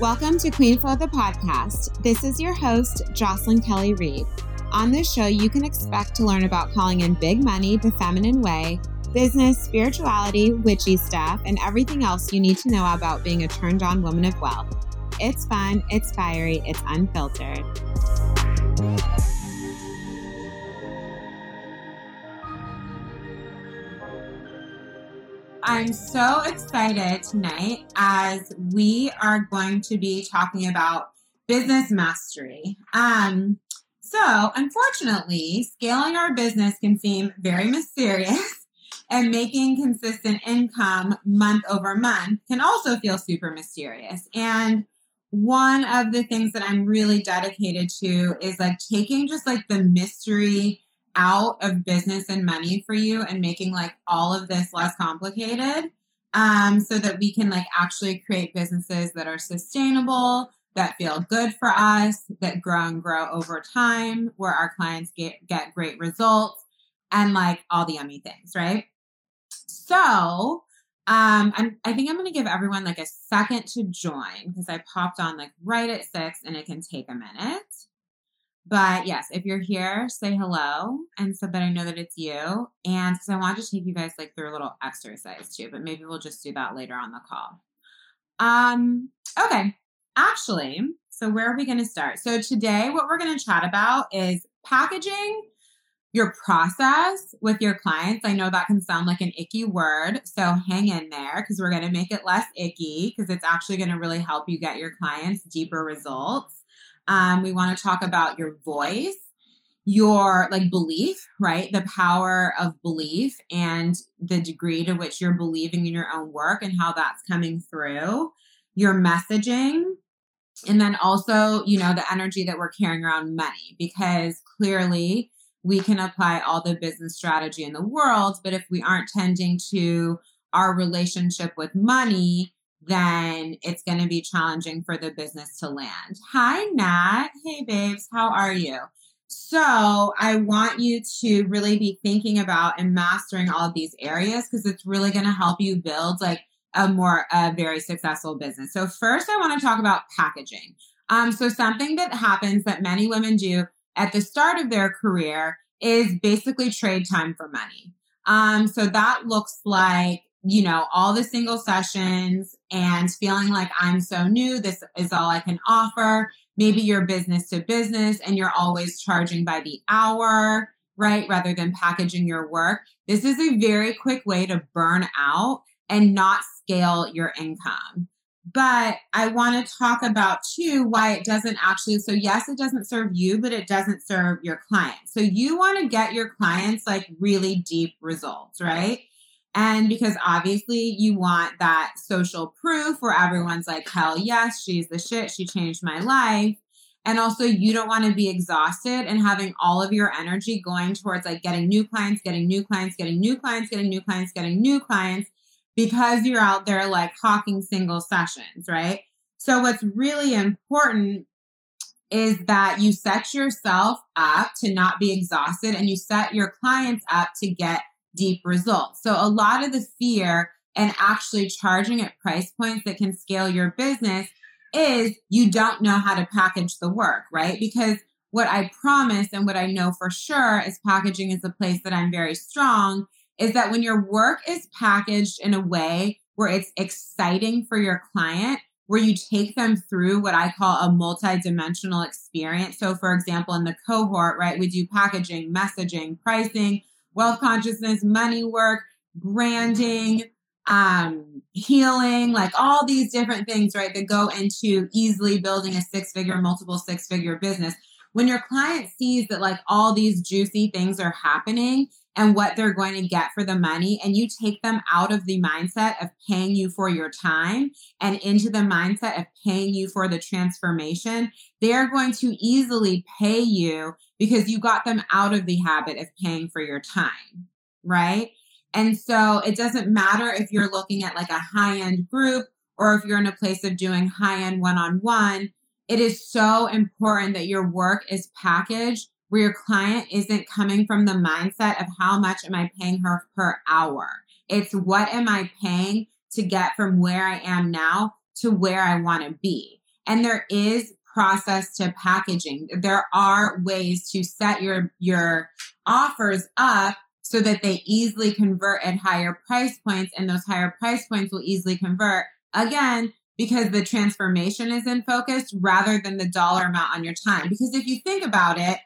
Welcome to Queen Flow the podcast. This is your host, Jocelyn Kelly Reid. On this show, you can expect to learn about calling in big money the feminine way, business, spirituality, witchy stuff, and everything else you need to know about being a turned on woman of wealth. It's fun, it's fiery, it's unfiltered. I'm so excited tonight as we are going to be talking about business mastery. Um, so, unfortunately, scaling our business can seem very mysterious, and making consistent income month over month can also feel super mysterious. And one of the things that I'm really dedicated to is like taking just like the mystery out of business and money for you and making like all of this less complicated um, so that we can like actually create businesses that are sustainable that feel good for us that grow and grow over time where our clients get, get great results and like all the yummy things right so um, I'm, I think I'm going to give everyone like a second to join because I popped on like right at six and it can take a minute. But yes, if you're here, say hello and so that I know that it's you. And because I want to take you guys like through a little exercise too, but maybe we'll just do that later on the call. Um, okay. Actually, so where are we going to start? So today, what we're going to chat about is packaging your process with your clients. I know that can sound like an icky word, so hang in there because we're going to make it less icky because it's actually going to really help you get your clients deeper results. Um, we want to talk about your voice, your like belief, right? The power of belief and the degree to which you're believing in your own work and how that's coming through, your messaging, and then also, you know, the energy that we're carrying around money because clearly we can apply all the business strategy in the world, but if we aren't tending to our relationship with money, then it's going to be challenging for the business to land. Hi, Nat. Hey, babes. How are you? So, I want you to really be thinking about and mastering all of these areas because it's really going to help you build like a more, a very successful business. So, first, I want to talk about packaging. Um, so, something that happens that many women do at the start of their career is basically trade time for money. Um, so, that looks like you know, all the single sessions and feeling like I'm so new, this is all I can offer. Maybe you're business to business and you're always charging by the hour, right? Rather than packaging your work. This is a very quick way to burn out and not scale your income. But I want to talk about too why it doesn't actually. So, yes, it doesn't serve you, but it doesn't serve your clients. So, you want to get your clients like really deep results, right? And because obviously you want that social proof where everyone's like, hell yes, she's the shit. She changed my life. And also, you don't want to be exhausted and having all of your energy going towards like getting new clients, getting new clients, getting new clients, getting new clients, getting new clients because you're out there like hawking single sessions, right? So, what's really important is that you set yourself up to not be exhausted and you set your clients up to get deep results. So a lot of the fear and actually charging at price points that can scale your business is you don't know how to package the work, right? Because what I promise and what I know for sure is packaging is a place that I'm very strong is that when your work is packaged in a way where it's exciting for your client, where you take them through what I call a multi-dimensional experience. So for example, in the cohort, right, we do packaging, messaging, pricing, wealth consciousness, money work, branding, um, healing, like all these different things, right, that go into easily building a six figure, multiple six figure business. When your client sees that like all these juicy things are happening and what they're going to get for the money, and you take them out of the mindset of paying you for your time and into the mindset of paying you for the transformation, they're going to easily pay you because you got them out of the habit of paying for your time, right? And so it doesn't matter if you're looking at like a high end group or if you're in a place of doing high end one on one. It is so important that your work is packaged where your client isn't coming from the mindset of how much am I paying her per hour. It's what am I paying to get from where I am now to where I want to be. And there is process to packaging. There are ways to set your your offers up so that they easily convert at higher price points and those higher price points will easily convert again because the transformation is in focus rather than the dollar amount on your time because if you think about it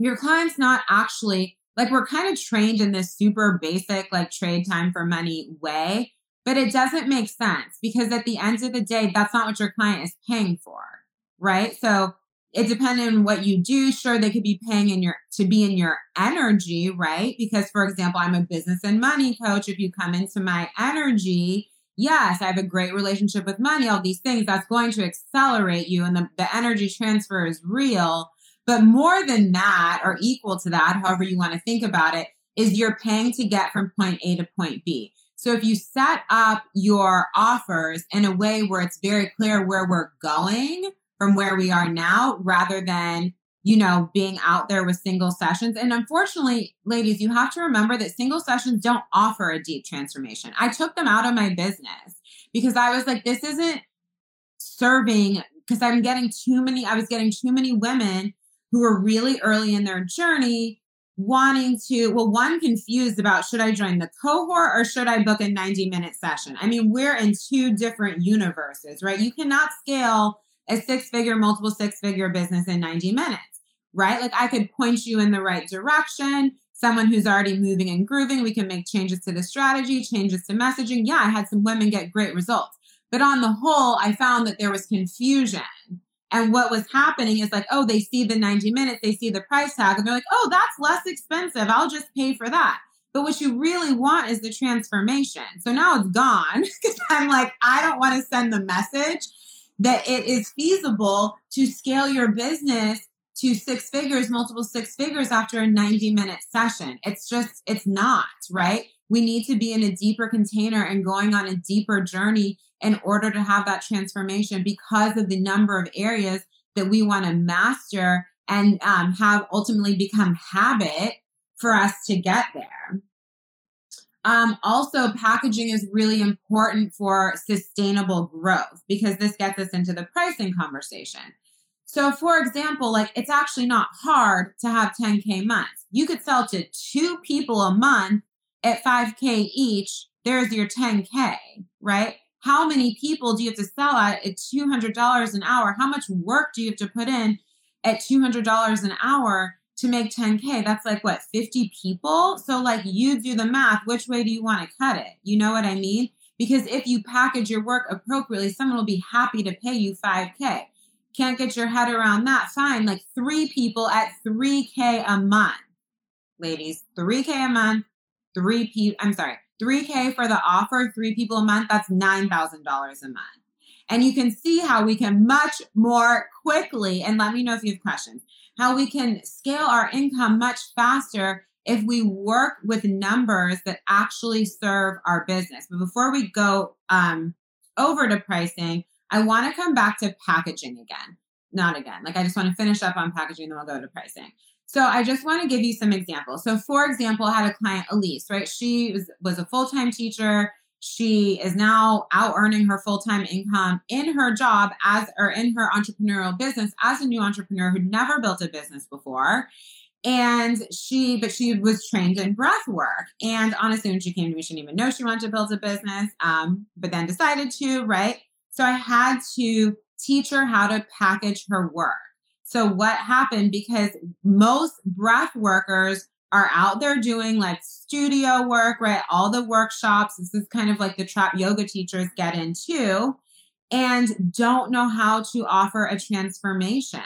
your client's not actually like we're kind of trained in this super basic like trade time for money way but it doesn't make sense because at the end of the day that's not what your client is paying for right so it depends on what you do. Sure, they could be paying in your to be in your energy, right? Because for example, I'm a business and money coach. If you come into my energy, yes, I have a great relationship with money, all these things, that's going to accelerate you and the, the energy transfer is real. But more than that, or equal to that, however you want to think about it, is you're paying to get from point A to point B. So if you set up your offers in a way where it's very clear where we're going, from where we are now rather than you know being out there with single sessions and unfortunately ladies you have to remember that single sessions don't offer a deep transformation i took them out of my business because i was like this isn't serving because i'm getting too many i was getting too many women who were really early in their journey wanting to well one confused about should i join the cohort or should i book a 90 minute session i mean we're in two different universes right you cannot scale a six figure, multiple six figure business in 90 minutes, right? Like I could point you in the right direction. Someone who's already moving and grooving, we can make changes to the strategy, changes to messaging. Yeah, I had some women get great results. But on the whole, I found that there was confusion. And what was happening is like, oh, they see the 90 minutes, they see the price tag, and they're like, oh, that's less expensive. I'll just pay for that. But what you really want is the transformation. So now it's gone because I'm like, I don't want to send the message that it is feasible to scale your business to six figures, multiple six figures after a 90 minute session. It's just, it's not, right? We need to be in a deeper container and going on a deeper journey in order to have that transformation because of the number of areas that we want to master and um, have ultimately become habit for us to get there. Um, also, packaging is really important for sustainable growth because this gets us into the pricing conversation. So, for example, like it's actually not hard to have 10K months. You could sell to two people a month at 5K each. There's your 10K, right? How many people do you have to sell at at $200 an hour? How much work do you have to put in at $200 an hour to make 10K, that's like what, 50 people? So, like, you do the math. Which way do you want to cut it? You know what I mean? Because if you package your work appropriately, someone will be happy to pay you 5K. Can't get your head around that? Fine. Like, three people at 3K a month. Ladies, 3K a month, three people, I'm sorry, 3K for the offer, three people a month, that's $9,000 a month. And you can see how we can much more quickly, and let me know if you have questions how we can scale our income much faster if we work with numbers that actually serve our business. But before we go um, over to pricing, I want to come back to packaging again. Not again. Like I just want to finish up on packaging, then we'll go to pricing. So I just want to give you some examples. So for example, I had a client, Elise, right? She was, was a full-time teacher. She is now out earning her full time income in her job as or in her entrepreneurial business as a new entrepreneur who'd never built a business before. And she, but she was trained in breath work. And honestly, when she came to me, she didn't even know she wanted to build a business, um, but then decided to, right? So I had to teach her how to package her work. So what happened because most breath workers are out there doing like studio work, right? All the workshops. This is kind of like the trap yoga teachers get into and don't know how to offer a transformation.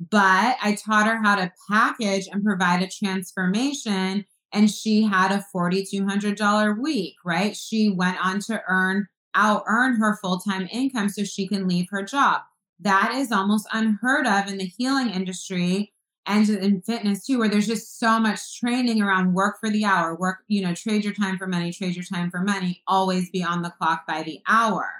But I taught her how to package and provide a transformation. And she had a $4,200 week, right? She went on to earn, out earn her full time income so she can leave her job. That is almost unheard of in the healing industry and in fitness too, where there's just so much training around work for the hour, work, you know, trade your time for money, trade your time for money, always be on the clock by the hour.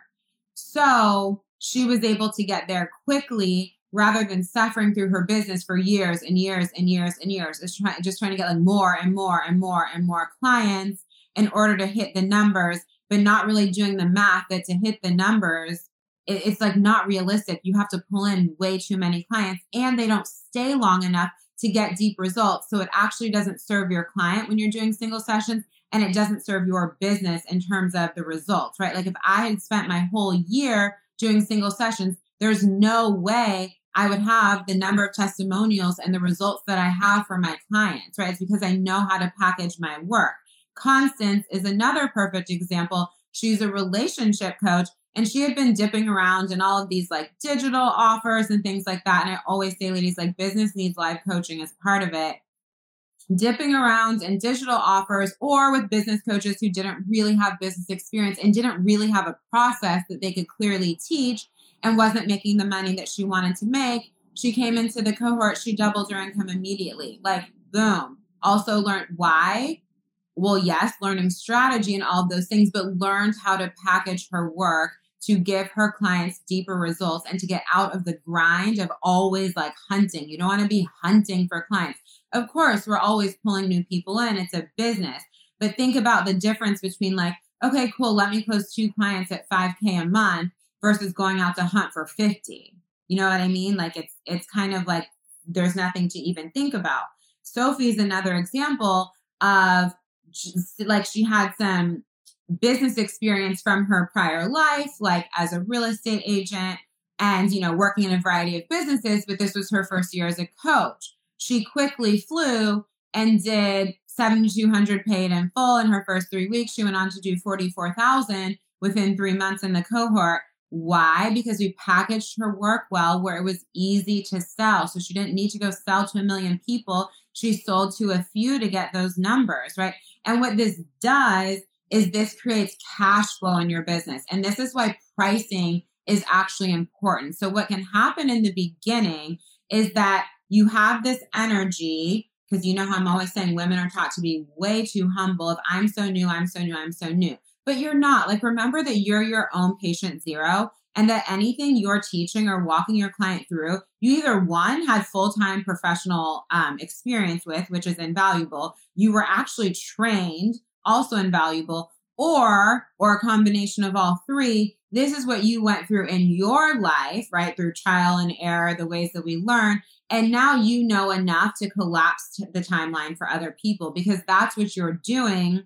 So she was able to get there quickly rather than suffering through her business for years and years and years and years. It's try, just trying to get like more and more and more and more clients in order to hit the numbers, but not really doing the math that to hit the numbers it, it's like not realistic. You have to pull in way too many clients and they don't stay long enough to get deep results. So it actually doesn't serve your client when you're doing single sessions and it doesn't serve your business in terms of the results, right? Like if I had spent my whole year doing single sessions, there's no way I would have the number of testimonials and the results that I have for my clients, right? It's because I know how to package my work. Constance is another perfect example. She's a relationship coach and she had been dipping around in all of these like digital offers and things like that. And I always say, ladies, like business needs live coaching as part of it. Dipping around in digital offers or with business coaches who didn't really have business experience and didn't really have a process that they could clearly teach and wasn't making the money that she wanted to make. She came into the cohort, she doubled her income immediately. Like, boom. Also learned why. Well, yes, learning strategy and all of those things, but learned how to package her work to give her clients deeper results and to get out of the grind of always like hunting. You don't want to be hunting for clients. Of course, we're always pulling new people in. It's a business. But think about the difference between like, okay, cool, let me close two clients at 5K a month versus going out to hunt for 50. You know what I mean? Like it's it's kind of like there's nothing to even think about. Sophie is another example of like she had some business experience from her prior life, like as a real estate agent and, you know, working in a variety of businesses, but this was her first year as a coach. She quickly flew and did 7,200 paid in full in her first three weeks. She went on to do 44,000 within three months in the cohort. Why? Because we packaged her work well where it was easy to sell. So she didn't need to go sell to a million people. She sold to a few to get those numbers, right? And what this does is this creates cash flow in your business. And this is why pricing is actually important. So what can happen in the beginning is that you have this energy because you know how I'm always saying women are taught to be way too humble. If I'm so new, I'm so new, I'm so new. But you're not. Like remember that you're your own patient zero and that anything you're teaching or walking your client through, you either one had full-time professional um, experience with, which is invaluable. You were actually trained also invaluable or or a combination of all three this is what you went through in your life right through trial and error the ways that we learn and now you know enough to collapse the timeline for other people because that's what you're doing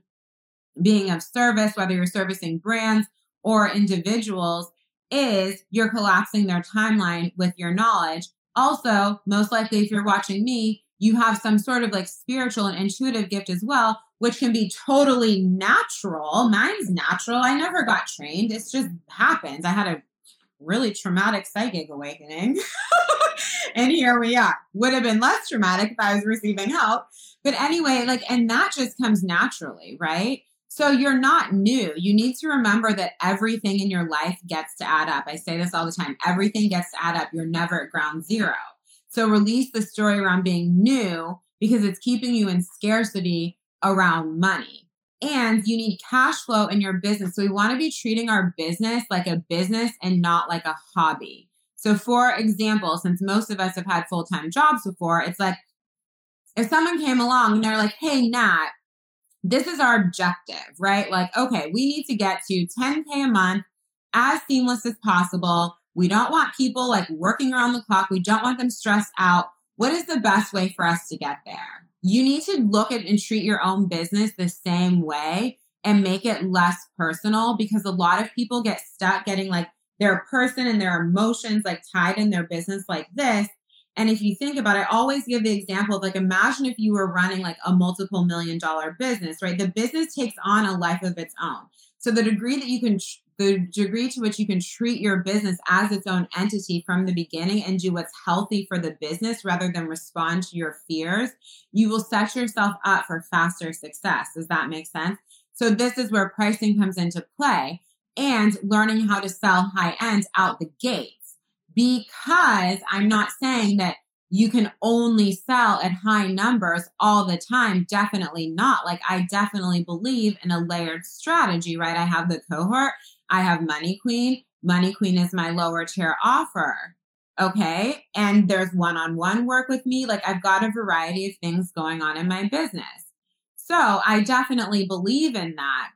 being of service whether you're servicing brands or individuals is you're collapsing their timeline with your knowledge. Also most likely if you're watching me you have some sort of like spiritual and intuitive gift as well which can be totally natural. Mine's natural. I never got trained. It just happens. I had a really traumatic psychic awakening. and here we are. Would have been less traumatic if I was receiving help. But anyway, like, and that just comes naturally, right? So you're not new. You need to remember that everything in your life gets to add up. I say this all the time everything gets to add up. You're never at ground zero. So release the story around being new because it's keeping you in scarcity around money. And you need cash flow in your business. So we want to be treating our business like a business and not like a hobby. So, for example, since most of us have had full time jobs before, it's like if someone came along and they're like, hey, Nat, this is our objective, right? Like, okay, we need to get to 10K a month as seamless as possible. We don't want people like working around the clock. We don't want them stressed out. What is the best way for us to get there? You need to look at and treat your own business the same way and make it less personal because a lot of people get stuck getting like their person and their emotions like tied in their business like this. And if you think about it, I always give the example of like imagine if you were running like a multiple million dollar business, right? The business takes on a life of its own. So the degree that you can the degree to which you can treat your business as its own entity from the beginning and do what's healthy for the business rather than respond to your fears, you will set yourself up for faster success. Does that make sense? So, this is where pricing comes into play and learning how to sell high end out the gates. Because I'm not saying that you can only sell at high numbers all the time. Definitely not. Like, I definitely believe in a layered strategy, right? I have the cohort I have Money Queen. Money Queen is my lower tier offer. Okay. And there's one on one work with me. Like I've got a variety of things going on in my business. So I definitely believe in that.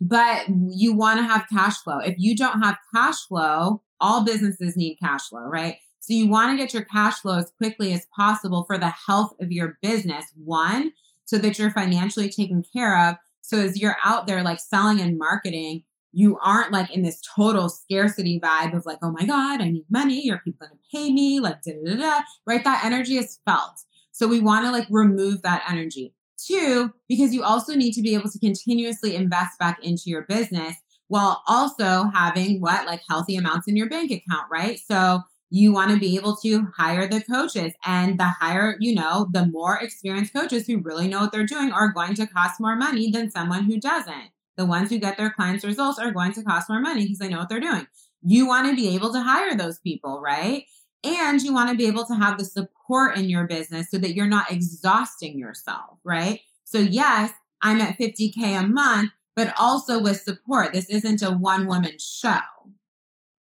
but you want to have cash flow. If you don't have cash flow, all businesses need cash flow, right? So you want to get your cash flow as quickly as possible for the health of your business. One, so that you're financially taken care of. So as you're out there like selling and marketing, you aren't like in this total scarcity vibe of like, oh my God, I need money. Are people going to pay me? Like, da, da, da, right? That energy is felt. So we want to like remove that energy. Two, because you also need to be able to continuously invest back into your business while also having what like healthy amounts in your bank account, right? So you want to be able to hire the coaches and the higher, you know, the more experienced coaches who really know what they're doing are going to cost more money than someone who doesn't. The ones who get their clients results are going to cost more money because they know what they're doing. You want to be able to hire those people, right? And you want to be able to have the support in your business so that you're not exhausting yourself, right? So, yes, I'm at 50K a month, but also with support. This isn't a one woman show.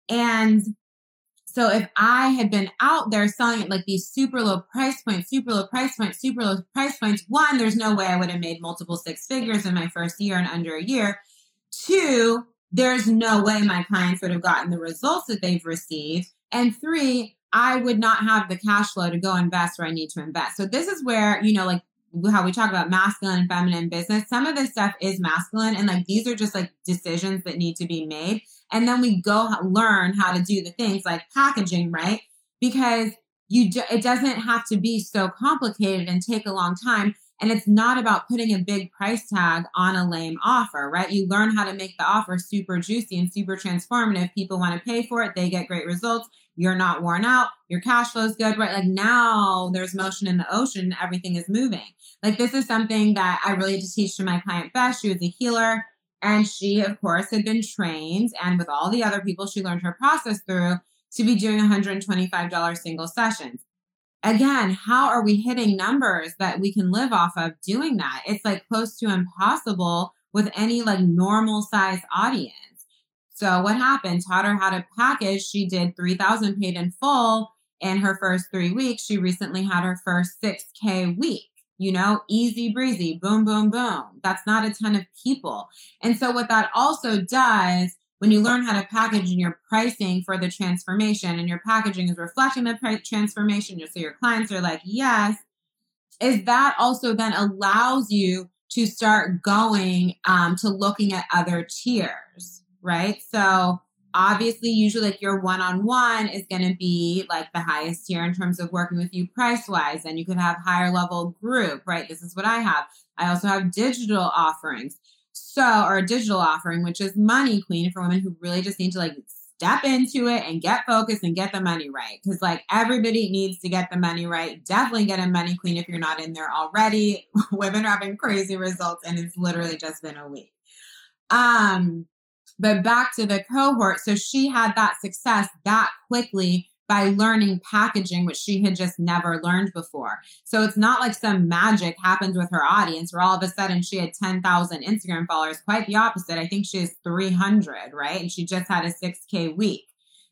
And so if I had been out there selling at like these super low price points, super low price points, super low price points, one, there's no way I would have made multiple six figures in my first year and under a year. Two, there's no way my clients would have gotten the results that they've received. And three, I would not have the cash flow to go invest where I need to invest. So this is where, you know, like how we talk about masculine and feminine business, some of this stuff is masculine and like these are just like decisions that need to be made. And then we go learn how to do the things like packaging, right? Because you do, it doesn't have to be so complicated and take a long time. And it's not about putting a big price tag on a lame offer, right? You learn how to make the offer super juicy and super transformative. People want to pay for it. They get great results. You're not worn out. Your cash flow is good, right? Like now there's motion in the ocean. Everything is moving. Like this is something that I really had to teach to my client Beth. She was a healer and she, of course, had been trained and with all the other people she learned her process through to be doing $125 single sessions. Again, how are we hitting numbers that we can live off of doing that? It's like close to impossible with any like normal size audience. So what happened? Taught her how to package. She did 3000 paid in full in her first three weeks. She recently had her first 6K week you know, easy breezy, boom, boom, boom. That's not a ton of people. And so, what that also does when you learn how to package and your pricing for the transformation and your packaging is reflecting the price transformation, so your clients are like, yes, is that also then allows you to start going um, to looking at other tiers, right? So, obviously usually like your one-on-one is going to be like the highest tier in terms of working with you price wise and you could have higher level group right? This is what i have. I also have digital offerings. So or a digital offering which is money queen for women who really just need to like step into it and get focused and get the money right. Because like everybody needs to get the money right. Definitely get a money queen if you're not in there already. Women are having crazy results and it's literally just been a week. Um but back to the cohort. So she had that success that quickly by learning packaging, which she had just never learned before. So it's not like some magic happened with her audience where all of a sudden she had 10,000 Instagram followers. Quite the opposite. I think she has 300, right? And she just had a 6K week.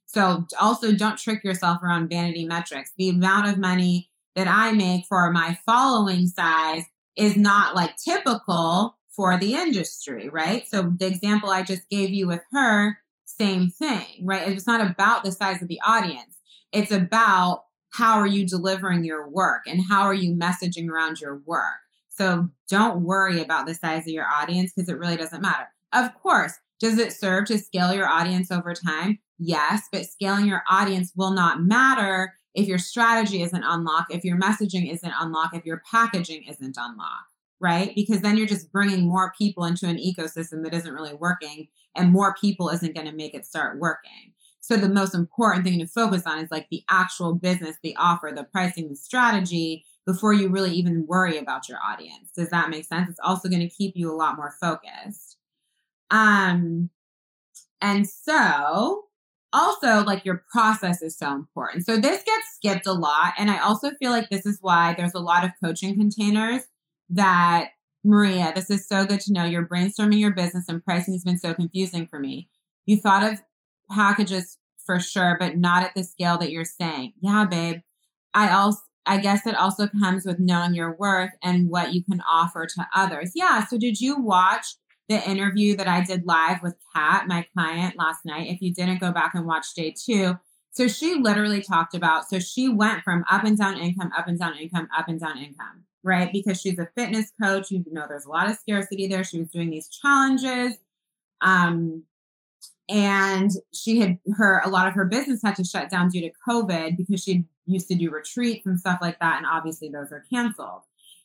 So also don't trick yourself around vanity metrics. The amount of money that I make for my following size is not like typical for the industry, right? So the example I just gave you with her, same thing, right? It's not about the size of the audience. It's about how are you delivering your work and how are you messaging around your work. So don't worry about the size of your audience because it really doesn't matter. Of course, does it serve to scale your audience over time? Yes, but scaling your audience will not matter if your strategy isn't unlocked, if your messaging isn't unlocked, if your packaging isn't unlocked right? Because then you're just bringing more people into an ecosystem that isn't really working, and more people isn't going to make it start working. So the most important thing to focus on is like the actual business, the offer, the pricing, the strategy before you really even worry about your audience. Does that make sense? It's also going to keep you a lot more focused. Um and so also like your process is so important. So this gets skipped a lot and I also feel like this is why there's a lot of coaching containers that Maria, this is so good to know. You're brainstorming your business and pricing has been so confusing for me. You thought of packages for sure, but not at the scale that you're saying. Yeah, babe. I also I guess it also comes with knowing your worth and what you can offer to others. Yeah. So did you watch the interview that I did live with Kat, my client, last night. If you didn't go back and watch day two, so she literally talked about, so she went from up and down income, up and down income, up and down income, right? Because she's a fitness coach. You know, there's a lot of scarcity there. She was doing these challenges. Um, and she had her, a lot of her business had to shut down due to COVID because she used to do retreats and stuff like that. And obviously those are canceled.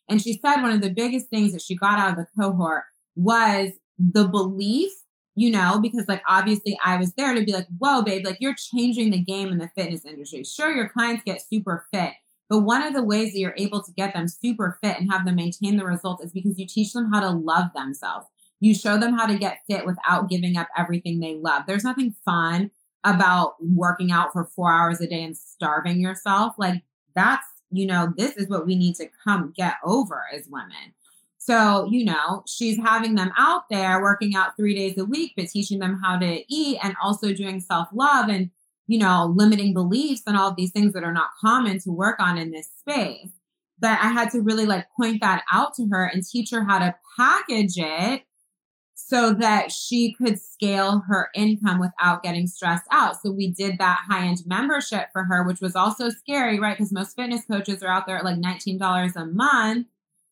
And she said one of the biggest things that she got out of the cohort was the belief, you know, because like obviously I was there to be like, whoa, babe, like you're changing the game in the fitness industry. Sure, your clients get super fit, but one of the ways that you're able to get them super fit and have them maintain the results is because you teach them how to love themselves. You show them how to get fit without giving up everything they love. There's nothing fun about working out for four hours a day and starving yourself. Like that's, you know, this is what we need to come get over as women. So, you know, she's having them out there working out three days a week, but teaching them how to eat and also doing self love and, you know, limiting beliefs and all these things that are not common to work on in this space. But I had to really like point that out to her and teach her how to package it so that she could scale her income without getting stressed out. So we did that high end membership for her, which was also scary, right? Because most fitness coaches are out there at like $19 a month.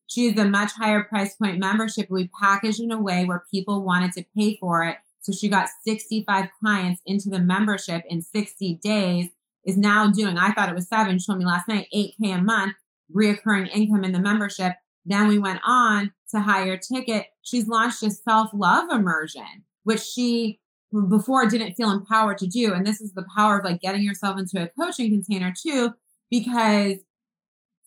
She's a much higher price point membership. We packaged in a way where people wanted to pay for it. So she got 65 clients into the membership in 60 days, is now doing, I thought it was seven, she told me last night, 8K a month, reoccurring income in the membership. Then we went on to higher ticket. She's launched a self love immersion, which she before didn't feel empowered to do. And this is the power of like getting yourself into a coaching container too, because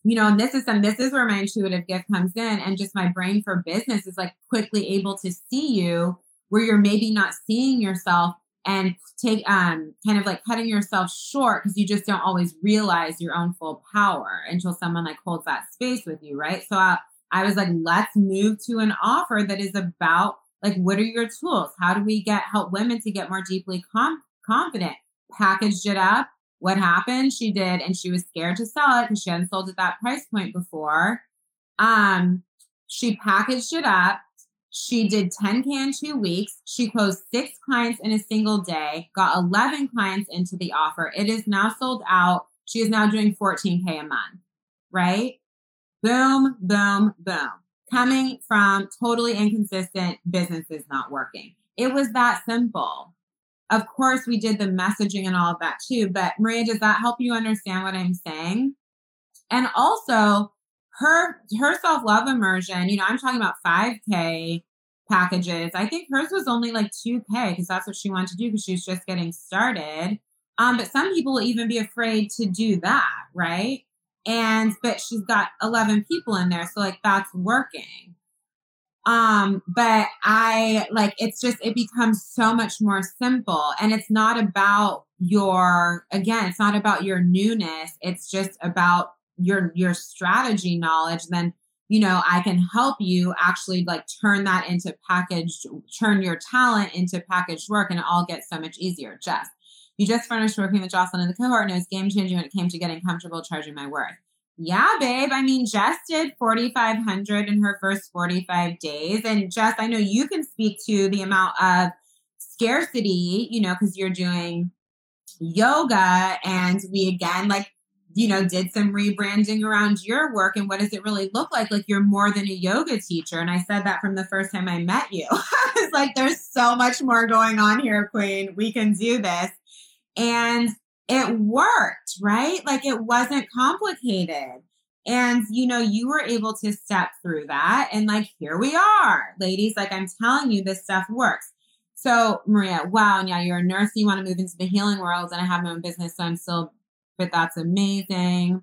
you know, and this is some this is where my intuitive gift comes in, and just my brain for business is like quickly able to see you where you're maybe not seeing yourself and take um kind of like cutting yourself short because you just don't always realize your own full power until someone like holds that space with you, right? So I, I was like, let's move to an offer that is about like what are your tools? How do we get help women to get more deeply com- confident? Packaged it up. What happened? She did, and she was scared to sell it because she hadn't sold at that price point before. Um, she packaged it up she did 10K in two weeks. She closed six clients in a single day, got 11 clients into the offer. It is now sold out. She is now doing 14K a month, right? Boom, boom, boom. Coming from totally inconsistent businesses not working. It was that simple. Of course, we did the messaging and all of that too. But Maria, does that help you understand what I'm saying? And also, her her self love immersion, you know, I'm talking about 5K packages. I think hers was only like 2K because that's what she wanted to do because she was just getting started. Um, but some people will even be afraid to do that, right? And but she's got 11 people in there, so like that's working. Um, but I like it's just it becomes so much more simple and it's not about your again, it's not about your newness, it's just about your your strategy knowledge then you know i can help you actually like turn that into packaged turn your talent into packaged work and it all gets so much easier. Jess you just finished working with jocelyn in the cohort and it was game changing when it came to getting comfortable charging my worth. Yeah babe i mean jess did 4500 in her first 45 days and jess i know you can speak to the amount of scarcity you know because you're doing yoga and we again like you know, did some rebranding around your work and what does it really look like? Like you're more than a yoga teacher. And I said that from the first time I met you. I was like, there's so much more going on here, Queen. We can do this. And it worked, right? Like it wasn't complicated. And, you know, you were able to step through that. And like, here we are, ladies. Like, I'm telling you, this stuff works. So, Maria, wow. And yeah, you're a nurse. You want to move into the healing world. And I have my own business. So I'm still but that's amazing.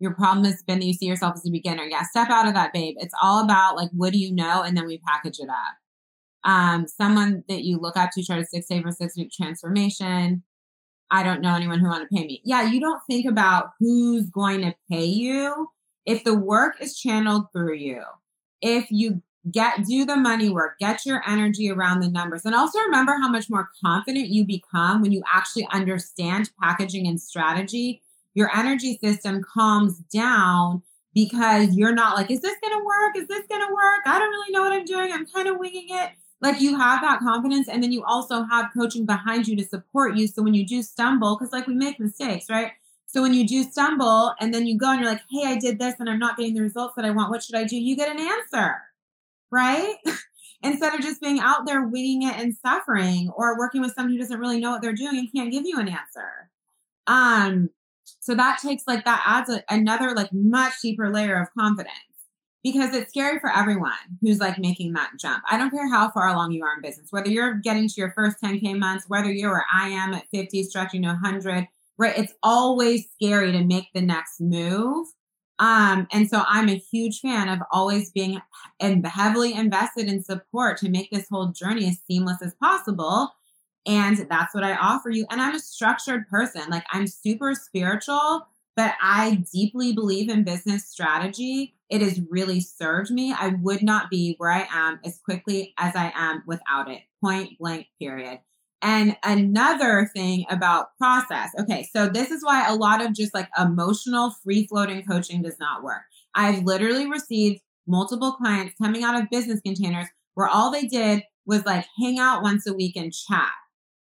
Your problem has been that you see yourself as a beginner. Yeah, step out of that, babe. It's all about like, what do you know? And then we package it up. Um, someone that you look up to try to six day for six week transformation. I don't know anyone who want to pay me. Yeah, you don't think about who's going to pay you. If the work is channeled through you, if you get do the money work get your energy around the numbers and also remember how much more confident you become when you actually understand packaging and strategy your energy system calms down because you're not like, is this going to work? Is this going to work? I don't really know what I'm doing. I'm kind of winging it. Like you have that confidence. And then you also have coaching behind you to support you. So when you do stumble, because like we make mistakes, right? So when you do stumble and then you go and you're like, hey, I did this and I'm not getting the results that I want. What should I do? You get an answer, right? Instead of just being out there winging it and suffering or working with someone who doesn't really know what they're doing and can't give you an answer. Um, so that takes like that adds a, another like much deeper layer of confidence because it's scary for everyone who's like making that jump. I don't care how far along you are in business, whether you're getting to your first 10K months, whether you're where I am at 50, stretching to 100, right? It's always scary to make the next move. Um, and so I'm a huge fan of always being and heavily invested in support to make this whole journey as seamless as possible and that's what I offer you. And I'm a structured person. Like I'm super spiritual, but I deeply believe in business strategy. It has really served me. I would not be where I am as quickly as I am without it. Point blank, period. And another thing about process. Okay, so this is why a lot of just like emotional free floating coaching does not work. I've literally received multiple clients coming out of business containers where all they did was like hang out once a week and chat.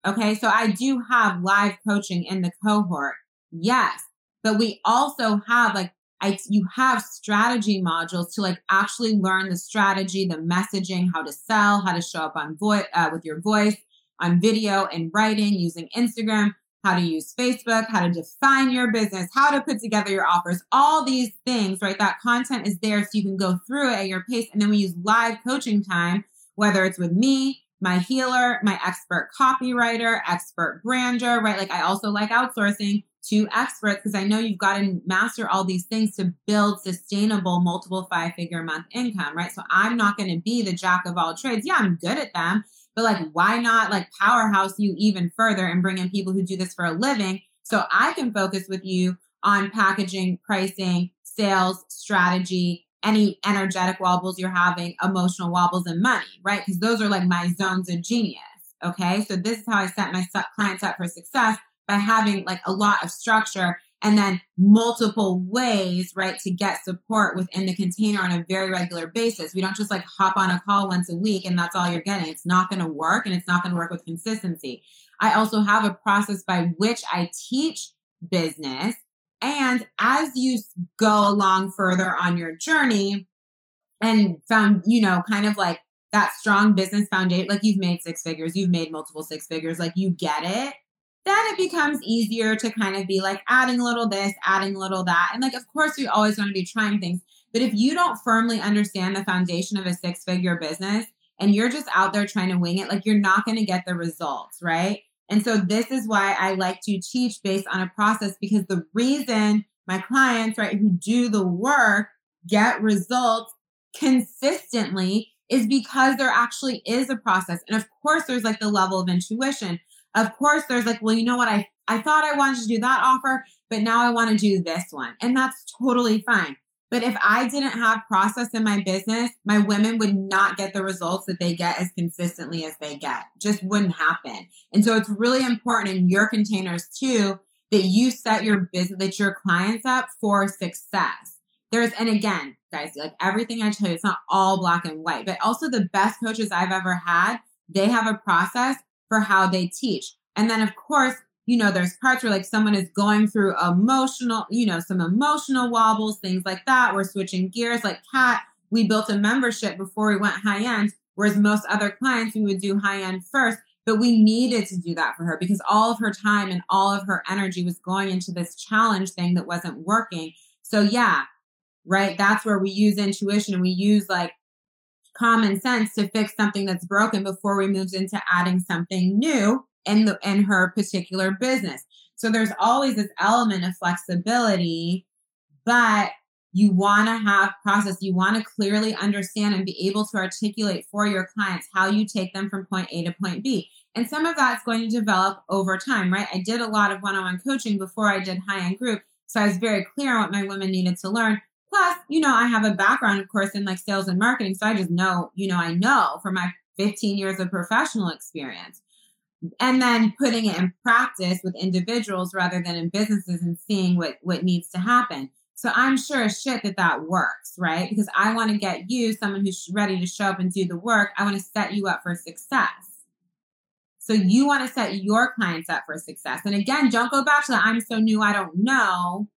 Okay. So I do have live coaching in the cohort. Yes. But we also have like, I, you have strategy modules to like actually learn the strategy, the messaging, how to sell, how to show up on voice, uh, with your voice on video and writing using Instagram, how to use Facebook, how to define your business, how to put together your offers, all these things, right? That content is there so you can go through it at your pace. And then we use live coaching time, whether it's with me, my healer, my expert copywriter, expert brander, right? Like I also like outsourcing to experts because I know you've got to master all these things to build sustainable multiple five figure month income, right? So I'm not going to be the jack of all trades. Yeah, I'm good at them, but like, why not like powerhouse you even further and bring in people who do this for a living so I can focus with you on packaging, pricing, sales, strategy, any energetic wobbles you're having, emotional wobbles, and money, right? Because those are like my zones of genius. Okay. So this is how I set my clients up for success by having like a lot of structure and then multiple ways, right, to get support within the container on a very regular basis. We don't just like hop on a call once a week and that's all you're getting. It's not going to work and it's not going to work with consistency. I also have a process by which I teach business and as you go along further on your journey and found, you know, kind of like that strong business foundation, like you've made six figures, you've made multiple six figures, like you get it, then it becomes easier to kind of be like adding a little this, adding a little that. And like, of course, we always want to be trying things. But if you don't firmly understand the foundation of a six figure business and you're just out there trying to wing it, like you're not going to get the results, right? And so this is why I like to teach based on a process because the reason my clients, right, who do the work get results consistently is because there actually is a process. And of course, there's like the level of intuition. Of course, there's like, well, you know what? I, I thought I wanted to do that offer, but now I want to do this one. And that's totally fine. But if I didn't have process in my business, my women would not get the results that they get as consistently as they get. Just wouldn't happen. And so it's really important in your containers too that you set your business, that your clients up for success. There's, and again, guys, like everything I tell you, it's not all black and white, but also the best coaches I've ever had, they have a process for how they teach. And then of course, you know, there's parts where like someone is going through emotional, you know, some emotional wobbles, things like that. We're switching gears. Like Kat, we built a membership before we went high end, whereas most other clients we would do high end first. But we needed to do that for her because all of her time and all of her energy was going into this challenge thing that wasn't working. So yeah, right. That's where we use intuition and we use like common sense to fix something that's broken before we moved into adding something new in the in her particular business. So there's always this element of flexibility, but you want to have process. You want to clearly understand and be able to articulate for your clients how you take them from point A to point B. And some of that's going to develop over time, right? I did a lot of one-on-one coaching before I did high-end group. So I was very clear on what my women needed to learn. Plus, you know, I have a background, of course, in like sales and marketing. So I just know, you know, I know from my 15 years of professional experience and then putting it in practice with individuals rather than in businesses and seeing what what needs to happen So I'm sure as shit that that works, right? Because I want to get you, someone who's ready to show up and do the work, I want to set you up for success. So you want to set your clients up for success. And again, don't go back to the I'm so new, I don't know,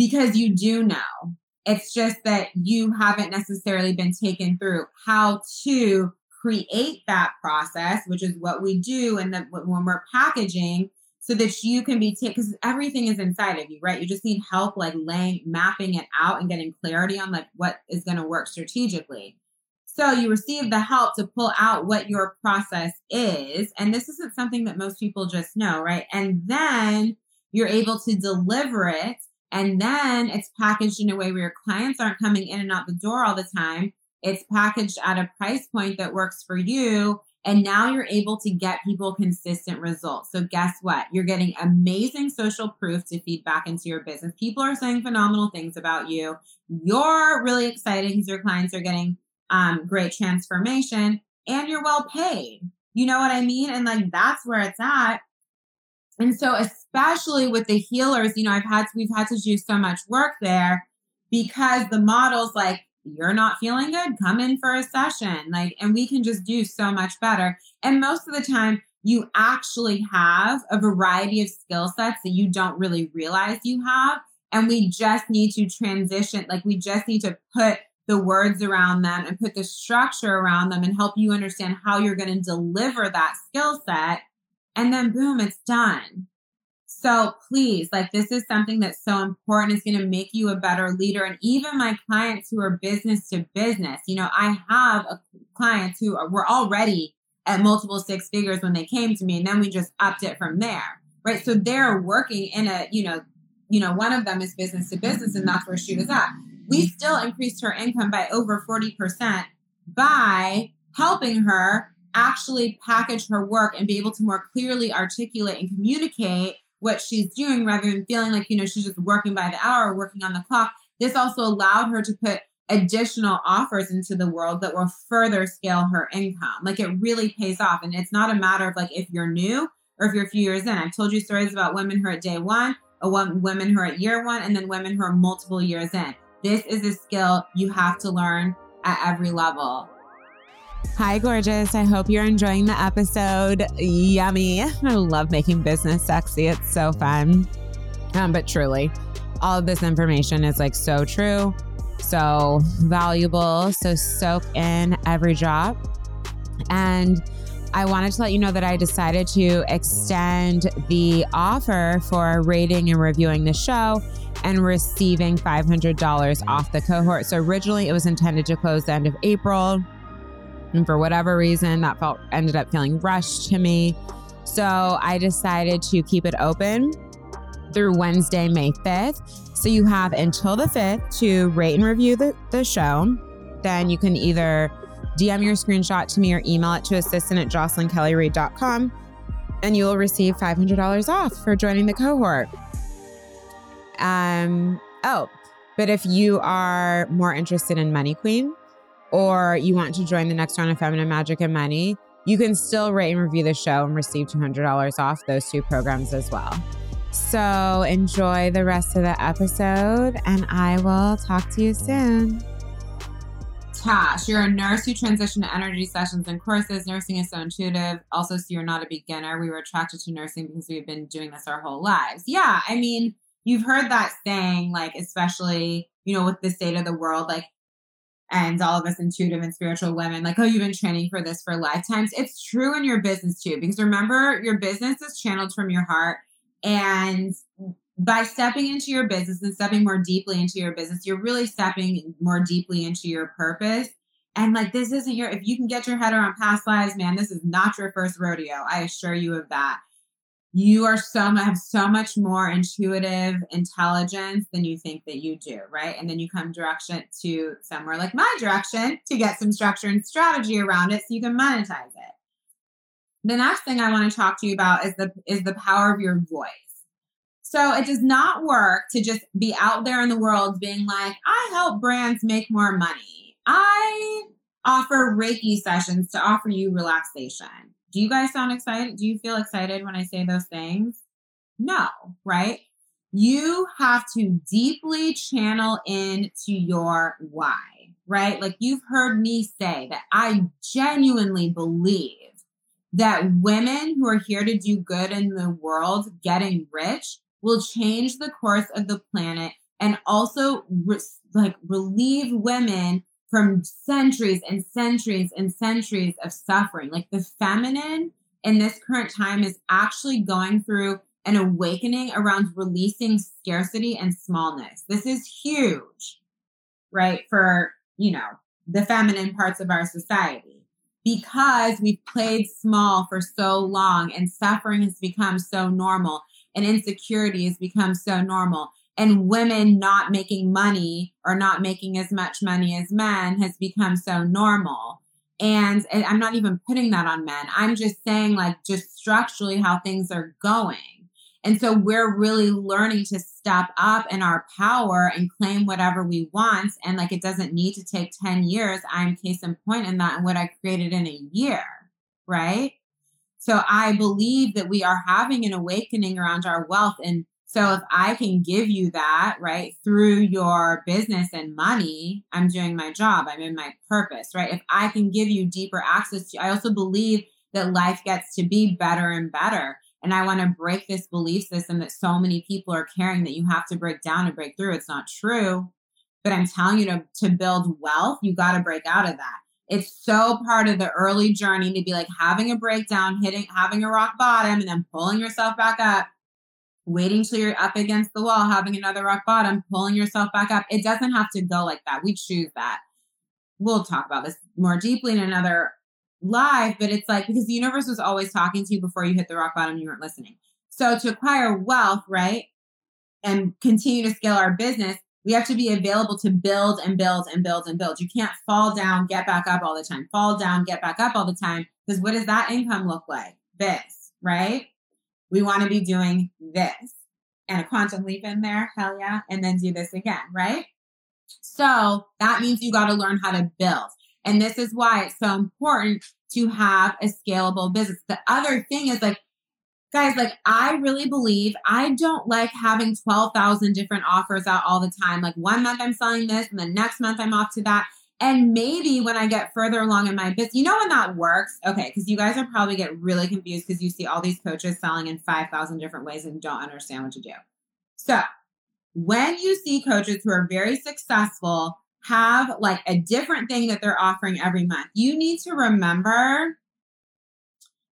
because you do know. It's just that you haven't necessarily been taken through how to create that process, which is what we do and when we're packaging so that you can be taken because everything is inside of you, right? You just need help like laying mapping it out and getting clarity on like what is going to work strategically. So you receive the help to pull out what your process is, and this isn't something that most people just know, right? And then you're able to deliver it and then it's packaged in a way where your clients aren't coming in and out the door all the time. It's packaged at a price point that works for you and now you're able to get people consistent results. So, guess what? You're getting amazing social proof to feed back into your business. People are saying phenomenal things about you. You're really excited because your clients are getting um, great transformation and you're well paid. You know what I mean? And like that's where it's at. And so, especially with the healers, you know, I've had to, we've had to do so much work there because the models like you're not feeling good, come in for a session. Like, and we can just do so much better. And most of the time, you actually have a variety of skill sets that you don't really realize you have. And we just need to transition, like, we just need to put the words around them and put the structure around them and help you understand how you're going to deliver that skill set. And then, boom, it's done. So please, like this is something that's so important. It's going to make you a better leader. And even my clients who are business to business, you know, I have clients who are, were already at multiple six figures when they came to me, and then we just upped it from there, right? So they're working in a, you know, you know, one of them is business to business, and that's where she was at. We still increased her income by over 40% by helping her actually package her work and be able to more clearly articulate and communicate what she's doing rather than feeling like, you know, she's just working by the hour, working on the clock. This also allowed her to put additional offers into the world that will further scale her income. Like it really pays off. And it's not a matter of like if you're new or if you're a few years in. I've told you stories about women who are at day one, or women who are at year one, and then women who are multiple years in. This is a skill you have to learn at every level. Hi, gorgeous. I hope you're enjoying the episode. Yummy. I love making business sexy. It's so fun. Um, but truly, all of this information is like so true, so valuable. So soak in every drop. And I wanted to let you know that I decided to extend the offer for rating and reviewing the show and receiving $500 off the cohort. So originally it was intended to close the end of April. And for whatever reason, that felt ended up feeling rushed to me. So I decided to keep it open through Wednesday, May 5th. So you have until the 5th to rate and review the, the show. Then you can either DM your screenshot to me or email it to assistant at jocelynkellyreid.com and you will receive $500 off for joining the cohort. Um, oh, but if you are more interested in Money Queen, or you want to join the next round of Feminine Magic and Money, you can still rate and review the show and receive $200 off those two programs as well. So enjoy the rest of the episode, and I will talk to you soon. Tash, you're a nurse who transitioned to energy sessions and courses. Nursing is so intuitive. Also, so you're not a beginner. We were attracted to nursing because we've been doing this our whole lives. Yeah, I mean, you've heard that saying, like, especially, you know, with the state of the world, like, and all of us intuitive and spiritual women, like, oh, you've been training for this for lifetimes. It's true in your business too, because remember, your business is channeled from your heart. And by stepping into your business and stepping more deeply into your business, you're really stepping more deeply into your purpose. And like, this isn't your, if you can get your head around past lives, man, this is not your first rodeo. I assure you of that you are so have so much more intuitive intelligence than you think that you do, right? And then you come direction to somewhere like my direction to get some structure and strategy around it so you can monetize it. The next thing I want to talk to you about is the is the power of your voice. So it does not work to just be out there in the world being like, I help brands make more money. I offer Reiki sessions to offer you relaxation do you guys sound excited? Do you feel excited when I say those things? No, right? you have to deeply channel into your why, right? Like you've heard me say that I genuinely believe that women who are here to do good in the world getting rich will change the course of the planet and also re- like relieve women from centuries and centuries and centuries of suffering. Like the feminine in this current time is actually going through an awakening around releasing scarcity and smallness. This is huge, right? For, you know, the feminine parts of our society because we've played small for so long and suffering has become so normal and insecurity has become so normal and women not making money or not making as much money as men has become so normal. And, and I'm not even putting that on men. I'm just saying, like, just structurally how things are going. And so we're really learning to step up in our power and claim whatever we want. And like it doesn't need to take 10 years. I'm case in point in that and what I created in a year. Right. So I believe that we are having an awakening around our wealth. And so if I can give you that, right, through your business and money, I'm doing my job. I'm in my purpose, right? If I can give you deeper access to, I also believe that life gets to be better and better. And I want to break this belief system that so many people are carrying that you have to break down and break through. It's not true. But I'm telling you to, to build wealth, you got to break out of that. It's so part of the early journey to be like having a breakdown, hitting, having a rock bottom, and then pulling yourself back up, waiting till you're up against the wall, having another rock bottom, pulling yourself back up. It doesn't have to go like that. We choose that. We'll talk about this more deeply in another live, but it's like because the universe was always talking to you before you hit the rock bottom, you weren't listening. So to acquire wealth, right, and continue to scale our business, we have to be available to build and build and build and build. You can't fall down, get back up all the time, fall down, get back up all the time. Because what does that income look like? This, right? We want to be doing this and a quantum leap in there. Hell yeah. And then do this again, right? So that means you got to learn how to build. And this is why it's so important to have a scalable business. The other thing is like, guys, like I really believe I don't like having 12,000 different offers out all the time. Like one month I'm selling this and the next month I'm off to that. And maybe when I get further along in my business, you know when that works? Okay, because you guys are probably get really confused because you see all these coaches selling in 5,000 different ways and don't understand what to do. So when you see coaches who are very successful have like a different thing that they're offering every month. You need to remember,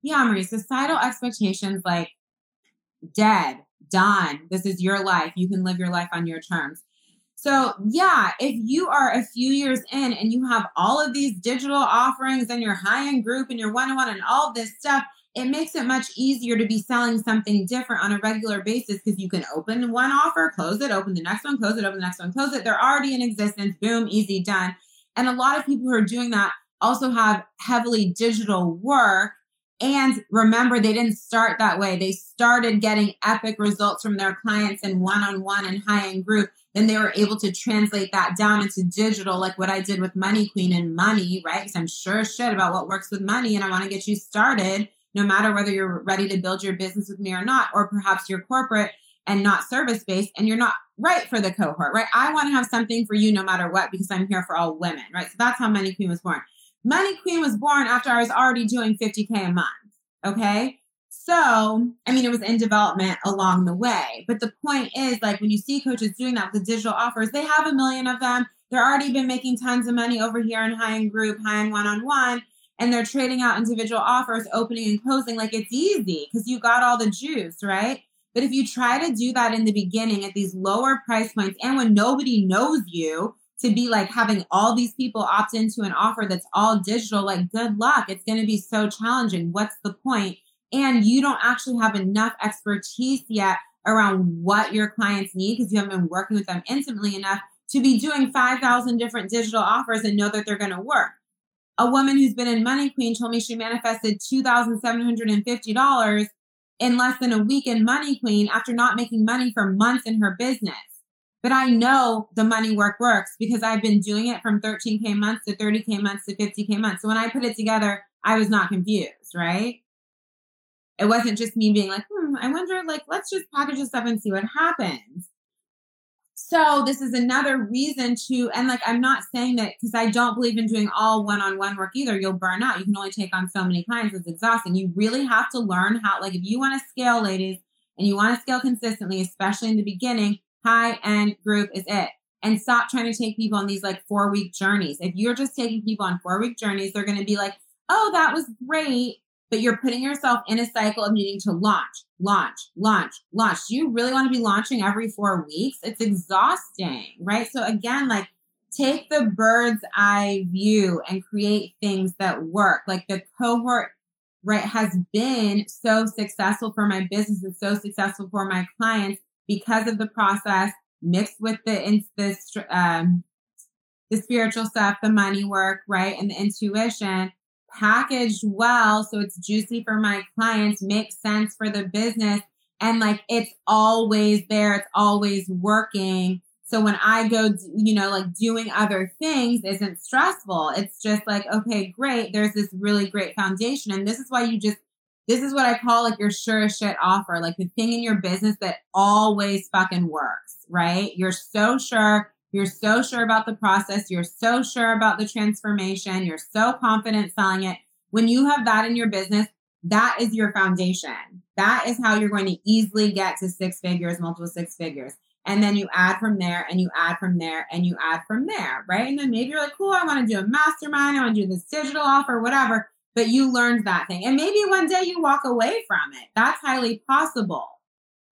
yeah, Marie, societal expectations like dead, done. This is your life. You can live your life on your terms. So, yeah, if you are a few years in and you have all of these digital offerings and your high end group and your one on one and all this stuff, it makes it much easier to be selling something different on a regular basis because you can open one offer, close it, open the next one, close it, open the next one, close it. They're already in existence. Boom, easy, done. And a lot of people who are doing that also have heavily digital work. And remember, they didn't start that way. They started getting epic results from their clients in one on one and high end group. Then they were able to translate that down into digital, like what I did with Money Queen and money, right? Because I'm sure shit about what works with money and I want to get you started no matter whether you're ready to build your business with me or not, or perhaps you're corporate and not service based and you're not right for the cohort, right? I want to have something for you no matter what because I'm here for all women, right? So that's how Money Queen was born. Money Queen was born after I was already doing 50K a month. Okay. So, I mean, it was in development along the way. But the point is, like, when you see coaches doing that with the digital offers, they have a million of them. They're already been making tons of money over here in high end group, high end one on one and they're trading out individual offers, opening and closing like it's easy because you got all the juice, right? But if you try to do that in the beginning at these lower price points and when nobody knows you, to be like having all these people opt into an offer that's all digital, like good luck. It's going to be so challenging. What's the point? And you don't actually have enough expertise yet around what your clients need because you haven't been working with them intimately enough to be doing 5,000 different digital offers and know that they're going to work. A woman who's been in Money Queen told me she manifested $2,750 in less than a week in Money Queen after not making money for months in her business. But I know the money work works because I've been doing it from 13K months to 30K months to 50K months. So when I put it together, I was not confused, right? It wasn't just me being like, hmm, I wonder, like, let's just package this up and see what happens. So this is another reason to, and like, I'm not saying that because I don't believe in doing all one-on-one work either. You'll burn out. You can only take on so many clients. It's exhausting. You really have to learn how, like, if you want to scale, ladies, and you want to scale consistently, especially in the beginning, high end group is it. And stop trying to take people on these like four week journeys. If you're just taking people on four week journeys, they're going to be like, oh, that was great. But you're putting yourself in a cycle of needing to launch, launch, launch, launch. Do you really want to be launching every four weeks? It's exhausting, right? So again, like take the bird's eye view and create things that work. Like the cohort right, has been so successful for my business and so successful for my clients because of the process mixed with the, the, um, the spiritual stuff, the money work, right, and the intuition packaged well so it's juicy for my clients, makes sense for the business, and like it's always there, it's always working. So when I go, you know, like doing other things isn't stressful. It's just like, okay, great. There's this really great foundation. And this is why you just, this is what I call like your sure shit offer, like the thing in your business that always fucking works, right? You're so sure. You're so sure about the process. You're so sure about the transformation. You're so confident selling it. When you have that in your business, that is your foundation. That is how you're going to easily get to six figures, multiple six figures. And then you add from there and you add from there and you add from there, right? And then maybe you're like, cool, I want to do a mastermind. I want to do this digital offer, whatever. But you learned that thing. And maybe one day you walk away from it. That's highly possible.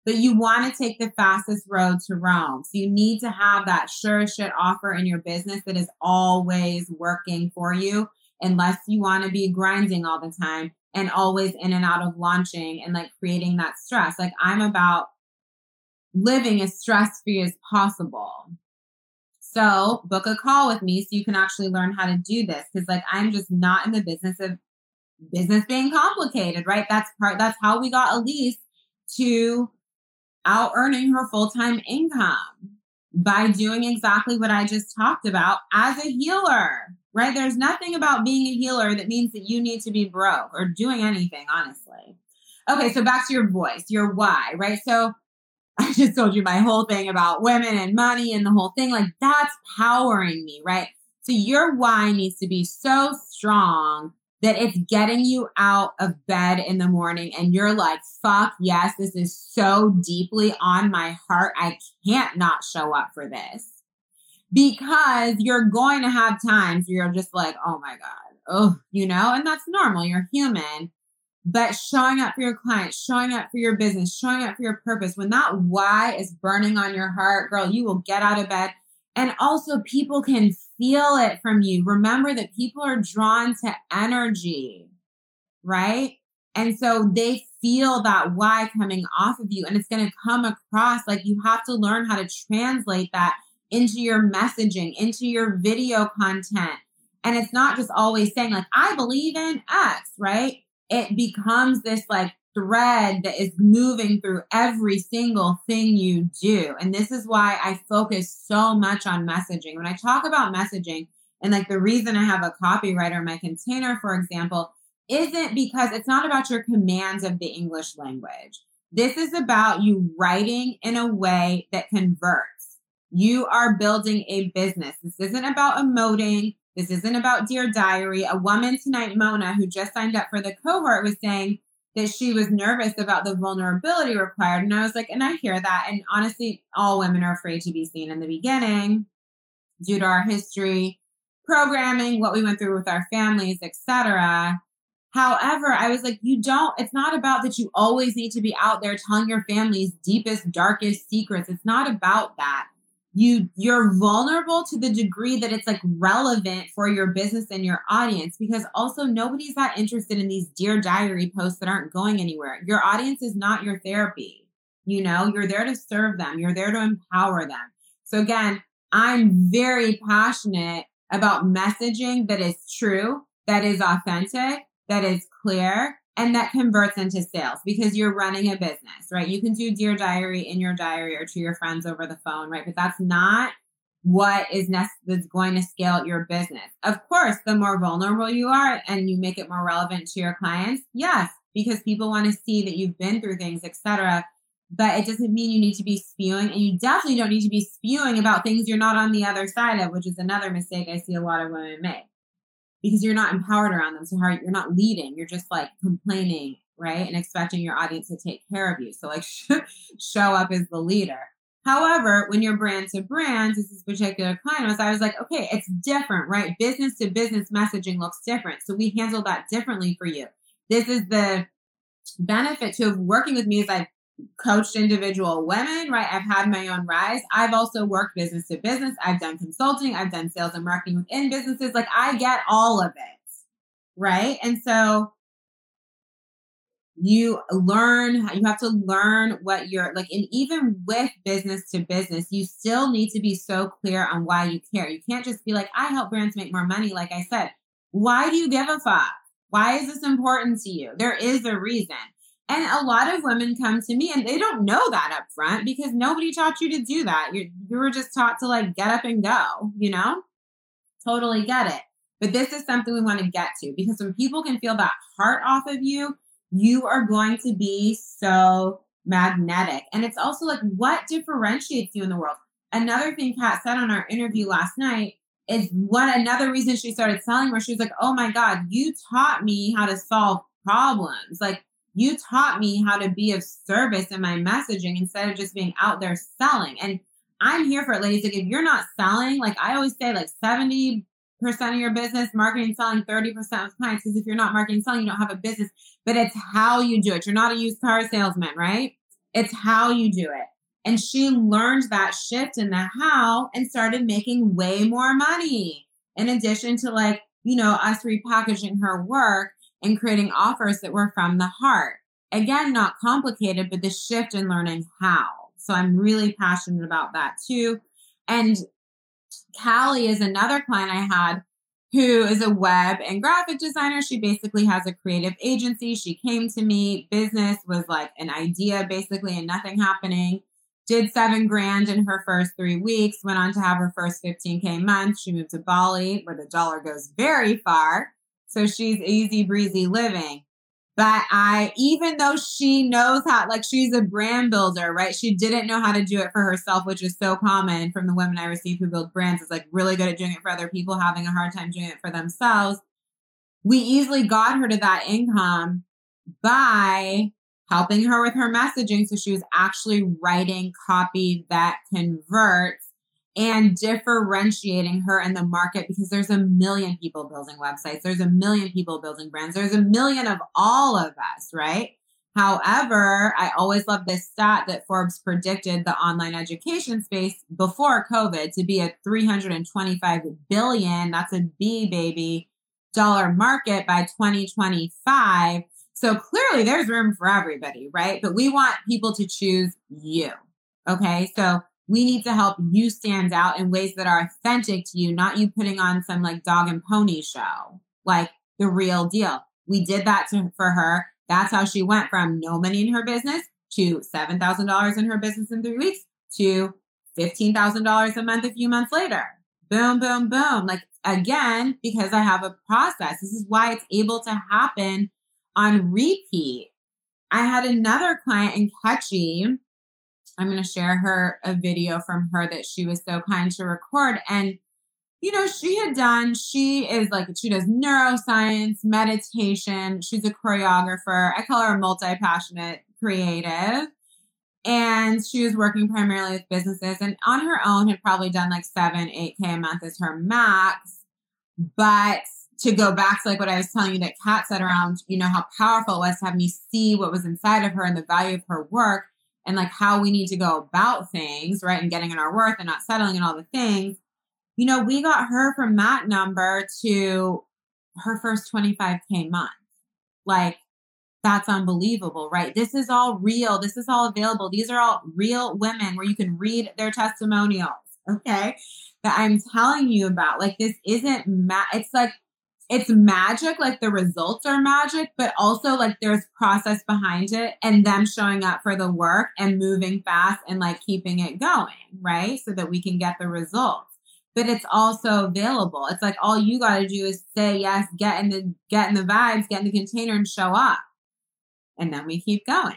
But you want to take the fastest road to Rome. So you need to have that sure shit offer in your business that is always working for you, unless you want to be grinding all the time and always in and out of launching and like creating that stress. Like I'm about living as stress free as possible. So book a call with me so you can actually learn how to do this. Cause like I'm just not in the business of business being complicated, right? That's part, that's how we got Elise to out earning her full time income by doing exactly what I just talked about as a healer, right? There's nothing about being a healer that means that you need to be broke or doing anything, honestly. Okay, so back to your voice, your why, right? So I just told you my whole thing about women and money and the whole thing. Like that's powering me, right? So your why needs to be so strong that it's getting you out of bed in the morning and you're like, fuck yes, this is so deeply on my heart. I can't not show up for this. Because you're going to have times you're just like, oh my God, oh, you know, and that's normal. You're human but showing up for your clients, showing up for your business, showing up for your purpose, when that why is burning on your heart, girl, you will get out of bed. And also, people can feel it from you. Remember that people are drawn to energy, right? And so they feel that why coming off of you, and it's going to come across like you have to learn how to translate that into your messaging, into your video content. And it's not just always saying, like, I believe in X, right? it becomes this like thread that is moving through every single thing you do. And this is why I focus so much on messaging. When I talk about messaging, and like the reason I have a copywriter in my container, for example, isn't because it's not about your commands of the English language. This is about you writing in a way that converts. You are building a business. This isn't about emoting. This isn't about Dear Diary. A woman tonight, Mona, who just signed up for the cohort, was saying that she was nervous about the vulnerability required. And I was like, and I hear that. And honestly, all women are afraid to be seen in the beginning due to our history, programming, what we went through with our families, etc. However, I was like, you don't, it's not about that you always need to be out there telling your family's deepest, darkest secrets. It's not about that you you're vulnerable to the degree that it's like relevant for your business and your audience because also nobody's that interested in these dear diary posts that aren't going anywhere. Your audience is not your therapy you know? You're there to serve them. You're there to empower them. So again i'm very passionate about messaging that is true that is authentic that is clear and that converts into sales because you're running a business, right? You can do Dear Diary in your diary or to your friends over the phone, right? But that's not what is that's going to scale your business. Of course, the more vulnerable you are and you make it more relevant to your clients, yes, because people want to see that you've been through things, etc. But it doesn't mean you need to be spewing, and you definitely don't need to be spewing about things you're not on the other side of, which is another mistake I see a lot of women make because you're not empowered around them. So you're not leading, you're just like complaining, right? And expecting your audience to take care of you. So like show up as the leader. However, when you're brand to brand, this particular client was, I was like, okay, it's different, right? Business to business messaging looks different. So we handle that differently for you. This is the benefit to working with me is I've coached individual women, right? I've had my own rise. I've also worked business to business. I've done consulting. I've done sales and marketing within businesses. Like I get all of it, right? And so you learn you have to learn what you're like and even with business to business you still need to be so clear on why you care you can't just be like i help brands make more money like i said why do you give a fuck why is this important to you there is a reason and a lot of women come to me and they don't know that up front because nobody taught you to do that you you were just taught to like get up and go you know totally get it but this is something we want to get to because when people can feel that heart off of you you are going to be so magnetic. And it's also like what differentiates you in the world. Another thing Kat said on our interview last night is one another reason she started selling where she was like, Oh my God, you taught me how to solve problems. Like you taught me how to be of service in my messaging instead of just being out there selling. And I'm here for it, ladies. Like if you're not selling, like I always say, like 70 percent of your business, marketing selling 30% of clients. Because if you're not marketing selling, you don't have a business. But it's how you do it. You're not a used car salesman, right? It's how you do it. And she learned that shift in the how and started making way more money. In addition to like, you know, us repackaging her work and creating offers that were from the heart. Again, not complicated, but the shift in learning how. So I'm really passionate about that too. And Callie is another client I had who is a web and graphic designer. She basically has a creative agency. She came to me. Business was like an idea basically and nothing happening. Did seven grand in her first three weeks, went on to have her first 15K month. She moved to Bali where the dollar goes very far. So she's easy breezy living. But I, even though she knows how, like she's a brand builder, right? She didn't know how to do it for herself, which is so common from the women I receive who build brands. Is like really good at doing it for other people, having a hard time doing it for themselves. We easily got her to that income by helping her with her messaging. So she was actually writing copy that converts and differentiating her in the market because there's a million people building websites. There's a million people building brands. There's a million of all of us, right? However, I always love this stat that Forbes predicted the online education space before COVID to be a 325 billion, that's a B baby, dollar market by 2025. So clearly there's room for everybody, right? But we want people to choose you. Okay. So we need to help you stand out in ways that are authentic to you, not you putting on some like dog and pony show, like the real deal. We did that to, for her. That's how she went from no money in her business to $7,000 in her business in three weeks to $15,000 a month a few months later. Boom, boom, boom. Like again, because I have a process. This is why it's able to happen on repeat. I had another client in Catchy I'm going to share her a video from her that she was so kind to record. And, you know, she had done, she is like, she does neuroscience, meditation. She's a choreographer. I call her a multi passionate creative. And she was working primarily with businesses and on her own had probably done like seven, 8K a month as her max. But to go back to like what I was telling you that Kat said around, you know, how powerful it was to have me see what was inside of her and the value of her work and like how we need to go about things, right? And getting in our worth and not settling and all the things. You know, we got her from that number to her first 25K month. Like, that's unbelievable, right? This is all real. This is all available. These are all real women where you can read their testimonials, okay? That I'm telling you about. Like, this isn't, ma- it's like it's magic, like the results are magic, but also like there's process behind it and them showing up for the work and moving fast and like keeping it going, right? So that we can get the results. But it's also available. It's like all you got to do is say yes, get in the get in the vibes, get in the container and show up. And then we keep going.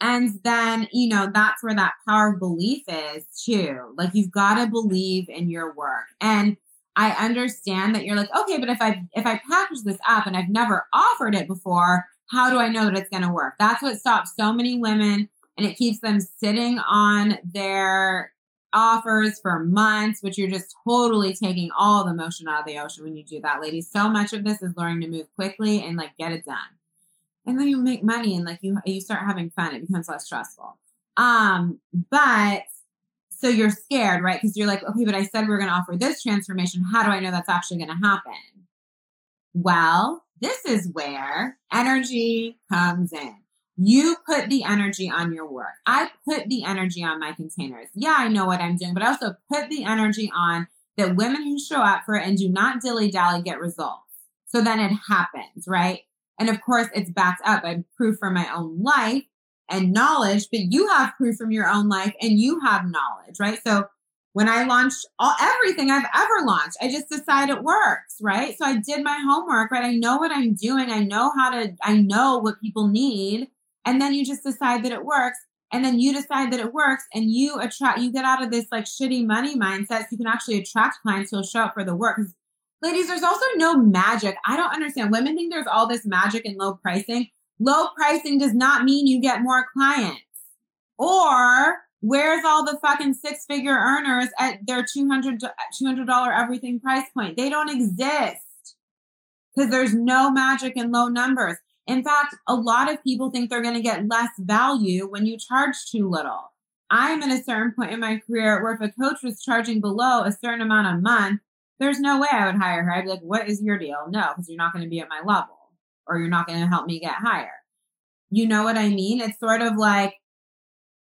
And then, you know, that's where that power of belief is too. Like you've got to believe in your work. And I understand that you're like, okay, but if I if I package this up and I've never offered it before, how do I know that it's going to work? That's what stops so many women and it keeps them sitting on their offers for months, which you're just totally taking all the motion out of the ocean when you do that, ladies. So much of this is learning to move quickly and like get it done. And then you make money and like you you start having fun. It becomes less stressful. Um, but so you're scared, right? Because you're like, okay, but I said we we're going to offer this transformation. How do I know that's actually going to happen? Well, this is where energy comes in. You put the energy on your work. I put the energy on my containers. Yeah, I know what I'm doing, but I also put the energy on that women who show up for it and do not dilly dally get results. So then it happens, right? And of course, it's backed up by proof from my own life and knowledge, but you have proof from your own life and you have knowledge, right? So when I launched all everything I've ever launched, I just decide it works, right? So I did my homework, right? I know what I'm doing. I know how to, I know what people need. And then you just decide that it works. And then you decide that it works and you attract, you get out of this like shitty money mindset so you can actually attract clients who'll show up for the work. Ladies, there's also no magic. I don't understand. Women think there's all this magic in low pricing. Low pricing does not mean you get more clients. Or where's all the fucking six figure earners at their $200, $200 everything price point? They don't exist because there's no magic in low numbers. In fact, a lot of people think they're going to get less value when you charge too little. I'm at a certain point in my career where if a coach was charging below a certain amount a month, there's no way I would hire her. I'd be like, what is your deal? No, because you're not going to be at my level or you're not going to help me get higher. You know what I mean? It's sort of like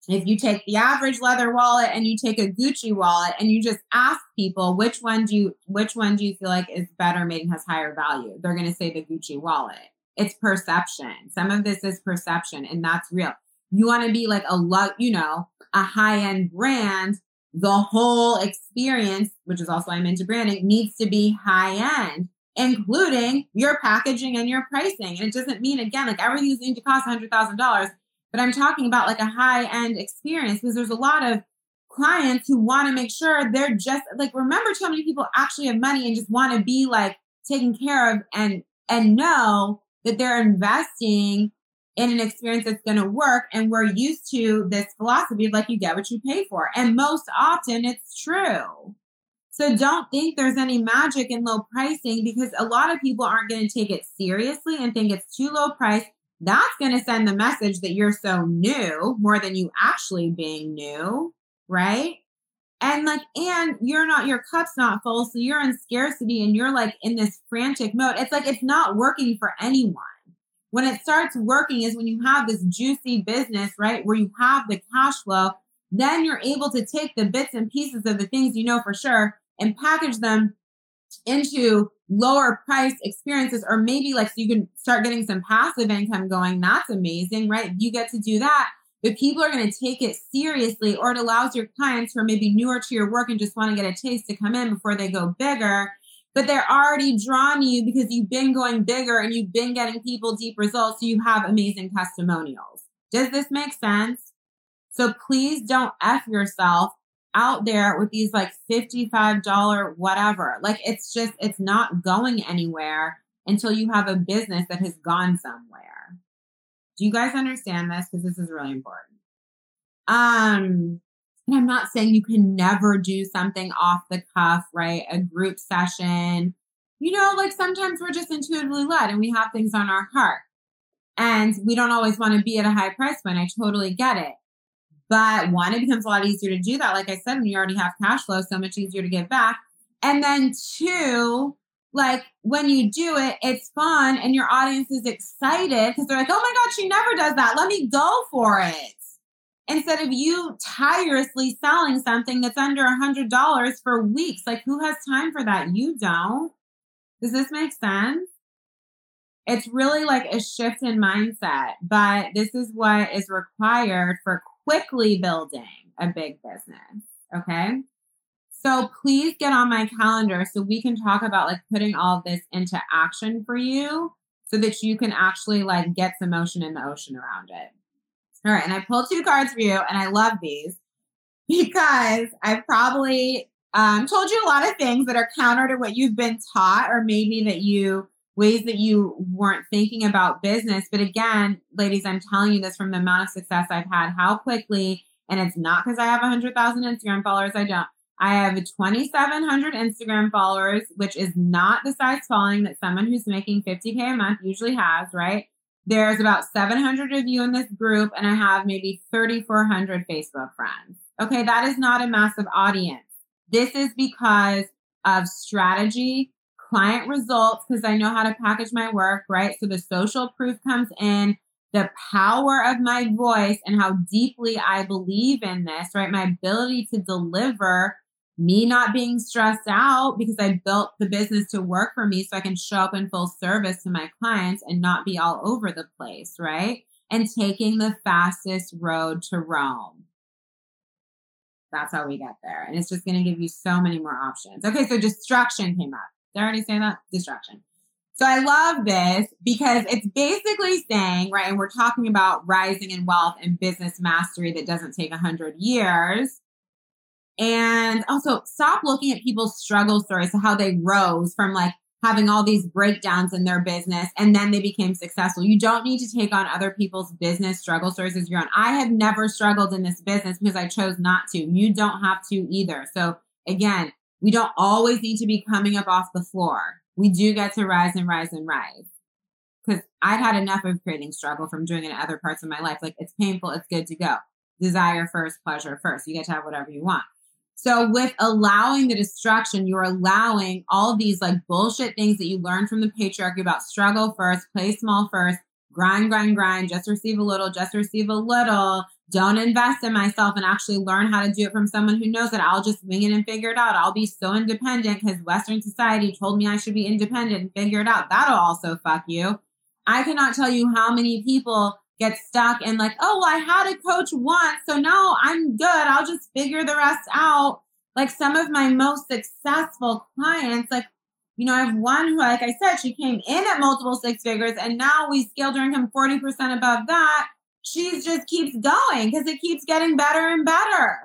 if you take the average leather wallet and you take a Gucci wallet and you just ask people which one do you which one do you feel like is better made and has higher value, they're going to say the Gucci wallet. It's perception. Some of this is perception and that's real. You want to be like a lot, you know, a high-end brand, the whole experience, which is also I'm into branding, needs to be high end including your packaging and your pricing. And it doesn't mean, again, like everything's going to cost $100,000, but I'm talking about like a high end experience because there's a lot of clients who want to make sure they're just like, remember too many people actually have money and just want to be like taken care of and, and know that they're investing in an experience that's going to work. And we're used to this philosophy of like, you get what you pay for. And most often it's true. So don't think there's any magic in low pricing because a lot of people aren't going to take it seriously and think it's too low price. That's going to send the message that you're so new more than you actually being new, right? And like, and you're not, your cup's not full. So you're in scarcity and you're like in this frantic mode. It's like, it's not working for anyone. When it starts working is when you have this juicy business, right? Where you have the cash flow, then you're able to take the bits and pieces of the things you know for sure and package them into lower price experiences or maybe like so you can start getting some passive income going. That's amazing right? You get to do that. But people are going to take it seriously or it allows your clients who are maybe newer to your work and just want to get a taste to come in before they go bigger. But they're already drawn to you because you've been going bigger and you've been getting people deep results so you have amazing testimonials. Does this make sense? So please don't f yourself out there with these like $55 whatever. Like it's just, it's not going anywhere until you have a business that has gone somewhere. Do you guys understand this? Because this is really important. Um, and I'm not saying you can never do something off the cuff, right? A group session. You know, like sometimes we're just intuitively led and we have things on our heart. And we don't always want to be at a high price point. I totally get it. But one, it becomes a lot easier to do that. Like I said, when you already have cash flow, so much easier to give back. And then two, like when you do it, it's fun and your audience is excited because they're like, oh my God, she never does that. Let me go for it. Instead of you tirelessly selling something that's under a hundred dollars for weeks. Like who has time for that? You don't. Does this make sense? It's really like a shift in mindset, but this is what is required for quickly building a big business. Okay. So please get on my calendar so we can talk about like putting all this into action for you so that you can actually like get some motion in the ocean around it. All right. And I pulled two cards for you and I love these because I've probably um, told you a lot of things that are counter to what you've been taught, or maybe that you ways that you weren't thinking about business. But again, ladies, I'm telling you this from the amount of success I've had, how quickly, and it's not because I have 100,000 Instagram followers. I don't. I have 2,700 Instagram followers, which is not the size following that someone who's making 50K a month usually has, right? There's about 700 of you in this group, and I have maybe 3,400 Facebook friends. Okay, that is not a massive audience. This is because of strategy, client results, because I know how to package my work, right? So the social proof comes in, the power of my voice and how deeply I believe in this, right? My ability to deliver, me not being stressed out because I built the business to work for me so I can show up in full service to my clients and not be all over the place, right? And taking the fastest road to Rome. That's how we get there. And it's just going to give you so many more options. Okay, so destruction came up. Did I already say that? Destruction. So I love this because it's basically saying, right, and we're talking about rising in wealth and business mastery that doesn't take a hundred years. And also stop looking at people's struggle stories, so how they rose from like having all these breakdowns in their business and then they became successful. You don't need to take on other people's business struggle stories as your own. I have never struggled in this business because I chose not to. You don't have to either. So again, we don't always need to be coming up off the floor. We do get to rise and rise and rise. Because I've had enough of creating struggle from doing it in other parts of my life. Like it's painful, it's good to go. Desire first, pleasure first. You get to have whatever you want. So with allowing the destruction, you're allowing all these like bullshit things that you learned from the patriarchy about struggle first, play small first, grind, grind, grind, just receive a little, just receive a little. Don't invest in myself and actually learn how to do it from someone who knows that I'll just wing it and figure it out. I'll be so independent because Western society told me I should be independent and figure it out. That'll also fuck you. I cannot tell you how many people get stuck and like, oh, well, I had a coach once, so now I'm good. I'll just figure the rest out. Like some of my most successful clients, like, you know, I have one who, like I said, she came in at multiple six figures and now we scaled her income 40% above that. She just keeps going because it keeps getting better and better,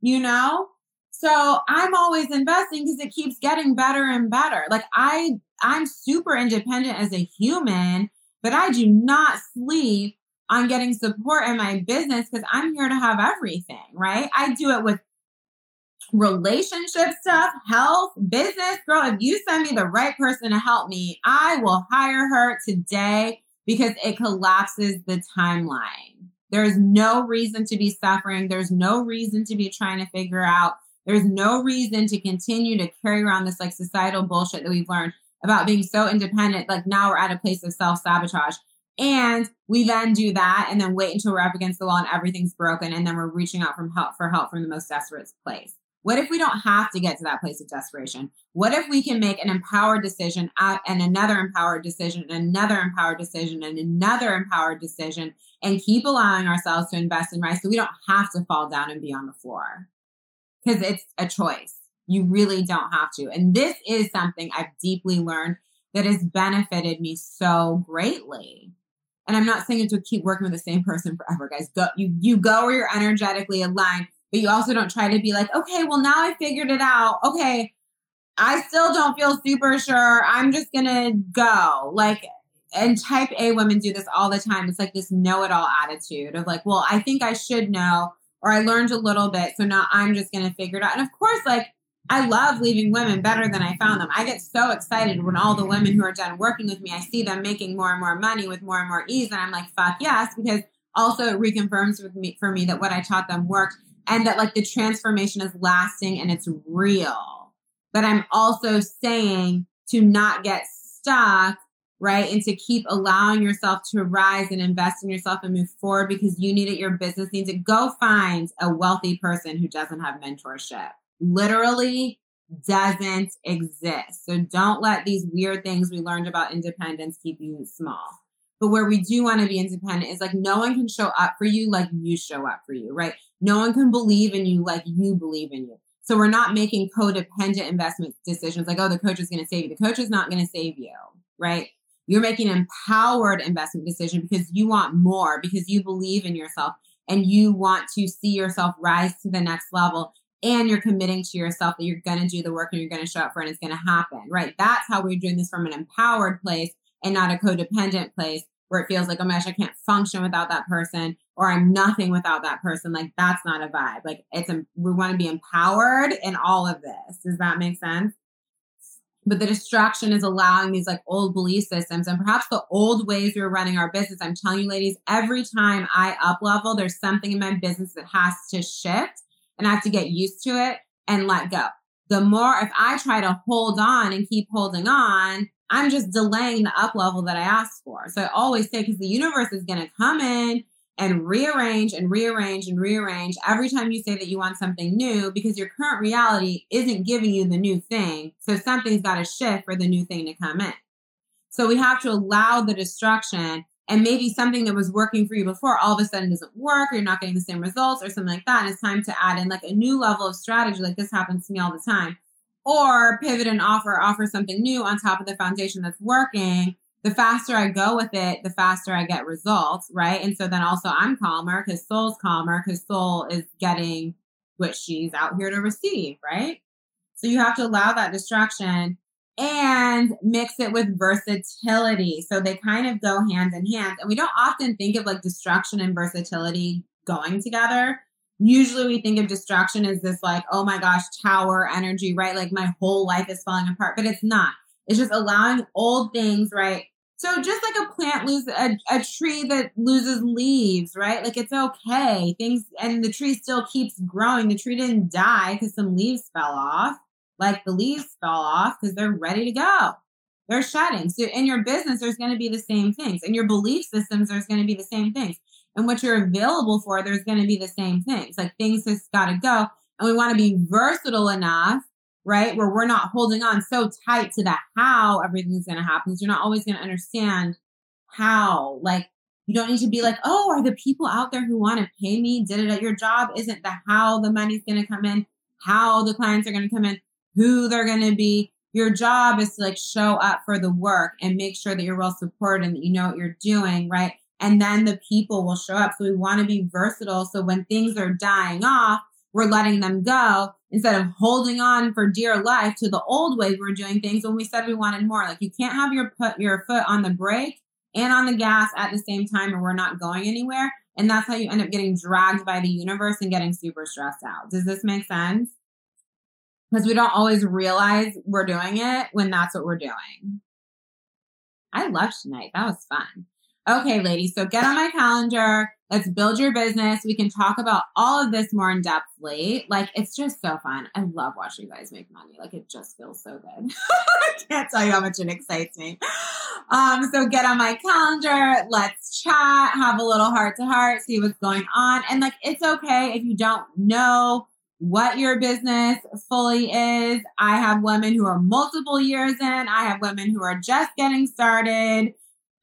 you know? So I'm always investing because it keeps getting better and better. Like I, I'm super independent as a human, but I do not sleep on getting support in my business because I'm here to have everything, right? I do it with relationship stuff, health, business. Girl, if you send me the right person to help me, I will hire her today because it collapses the timeline. There's no reason to be suffering. There's no reason to be trying to figure out. There's no reason to continue to carry around this like societal bullshit that we've learned about being so independent. Like now we're at a place of self sabotage. And we then do that and then wait until we're up against the wall and everything's broken. And then we're reaching out from help for help from the most desperate place. What if we don't have to get to that place of desperation? What if we can make an empowered decision uh, and another empowered decision and another empowered decision and another empowered decision and keep allowing ourselves to invest in rise so we don't have to fall down and be on the floor? Because it's a choice. You really don't have to. And this is something I've deeply learned that has benefited me so greatly. And I'm not saying to keep working with the same person forever, guys. Go, you, you go where you're energetically aligned, but you also don't try to be like, okay, well, now I figured it out. Okay. I still don't feel super sure. I'm just to go. Like, and type A women do this all the time. It's like this know it all attitude of like, well, I think I should know, or I learned a little bit. So now I'm just to figure it out. And of course, like, I love leaving women better than I found them. I get so excited when all the women who are done working with me, I see them making more and more money with more and more ease. And I'm like, fuck yes, because also it reconfirms with me for me that what I taught them worked and that like the transformation is lasting and it's real. But I'm also saying to not get stuck, right? And to keep allowing yourself to rise and invest in yourself and move forward because you need it, your business needs it. Go find a wealthy person who doesn't have mentorship literally doesn't exist. So don't let these weird things we learned about independence keep you small. But where we do want to be independent is like no one can show up for you like you show up for you, right? No one can believe in you like you believe in you. So we're not making codependent investment decisions like, oh, the coach is going to save you. The coach is not going to save you, right? You're making an empowered investment decision because you want more, because you believe in yourself and you want to see yourself rise to the next level. And you're committing to yourself that you're going to do the work and you're going to show up for it and it's going to happen, right? That's how we're doing this from an empowered place and not a codependent place where it feels like, oh my gosh, I can't function without that person or I'm nothing without that person. Like that's not a vibe. Like it's a, we want to be empowered in all of this. Does that make sense? but the distraction is allowing these like old belief systems and perhaps the old ways we are running our business. I'm telling you, ladies, every time I up level, there's something in my business that has to shift and I have to get used to it and let go. The more if I try to hold on and keep holding on, I'm just delaying the up level that I asked for. So I always say, because the universe is going to come in and rearrange and rearrange and rearrange every time you say that you want something new because your current reality isn't giving you the new thing. So something's got to shift for the new thing to come in. So we have to allow the destruction and maybe something that was working for you before all of a sudden doesn't work or you're not getting the same results or something like that. And it's time to add in like a new level of strategy. Like this happens to me all the time. Or pivot and offer, offer something new on top of the foundation that's working the faster I go with it, the faster I get results, right? And so then also I'm calmer because soul's calmer because soul is getting what she's out here to receive, right? So you have to allow that distraction and mix it with versatility. So they kind of go hand in hand. And we don't often think of like distraction and versatility going together. Usually we think of distraction as this like, oh my gosh, tower energy, right? Like my whole life is falling apart, but it's not. It's just allowing old things, right? So just like a plant loses a, a tree that loses leaves, right? Like it's okay. Things and the tree still keeps growing. The tree didn't die because some leaves fell off. Like the leaves fell off because they're ready to go. They're shedding. So in your business, there's going to be the same things. In your belief systems, there's going to be the same things. And what you're available for, there's going to be the same things. Like things just got to go. And we want to be versatile enough right? Where we're not holding on so tight to the how everything's going to happen. You're not always going to understand how. Like, you don't need to be like, oh, are the people out there who want to pay me? Did it at your job? Isn't the how the money's going to come in, how the clients are going to come in, who they're going to be. Your job is to like show up for the work and make sure that you're well supported and that you know what you're doing, right? And then the people will show up. So we want to be versatile. So when things are dying off, we're letting them go instead of holding on for dear life to the old way we were doing things when we said we wanted more. Like you can't have your put your foot on the brake and on the gas at the same time and we're not going anywhere. And that's how you end up getting dragged by the universe and getting super stressed out. Does this make sense? Because we don't always realize we're doing it when that's what we're doing. I loved tonight. That was fun. Okay, ladies. So get on my calendar Let's build your business. We can talk about all of this more in depthly. Like it's just so fun. I love watching you guys make money. Like it just feels so good. I can't tell you how much it excites me. Um, so get on my calendar. Let's chat, have a little heart to heart, see what's going on. And like it's okay if you don't know what your business fully is. I have women who are multiple years in. I have women who are just getting started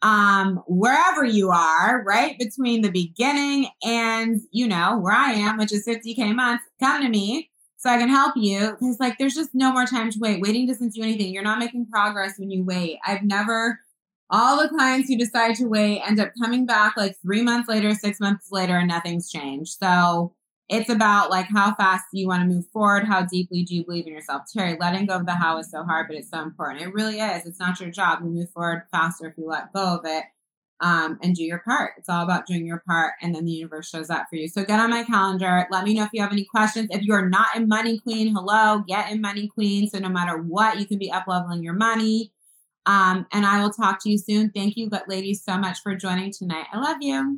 um, wherever you are, right between the beginning and, you know, where I am, which is 50K months, come to me so I can help you. Cause like, there's just no more time to wait. Waiting doesn't do anything. You're not making progress when you wait. I've never, all the clients who decide to wait end up coming back like three months later, six months later, and nothing's changed. So it's about like how fast do you want to move forward? How deeply do you believe in yourself? Terry, letting go of the how is so hard, but it's so important. It really is. It's not your job. You move forward faster if you let go of it um, and do your part. It's all about doing your part, and then the universe shows up for you. So get on my calendar. Let me know if you have any questions. If you're not in Money Queen, hello, get in Money Queen. So no matter what, you can be up leveling your money. Um, and I will talk to you soon. Thank you, but ladies, so much for joining tonight. I love you.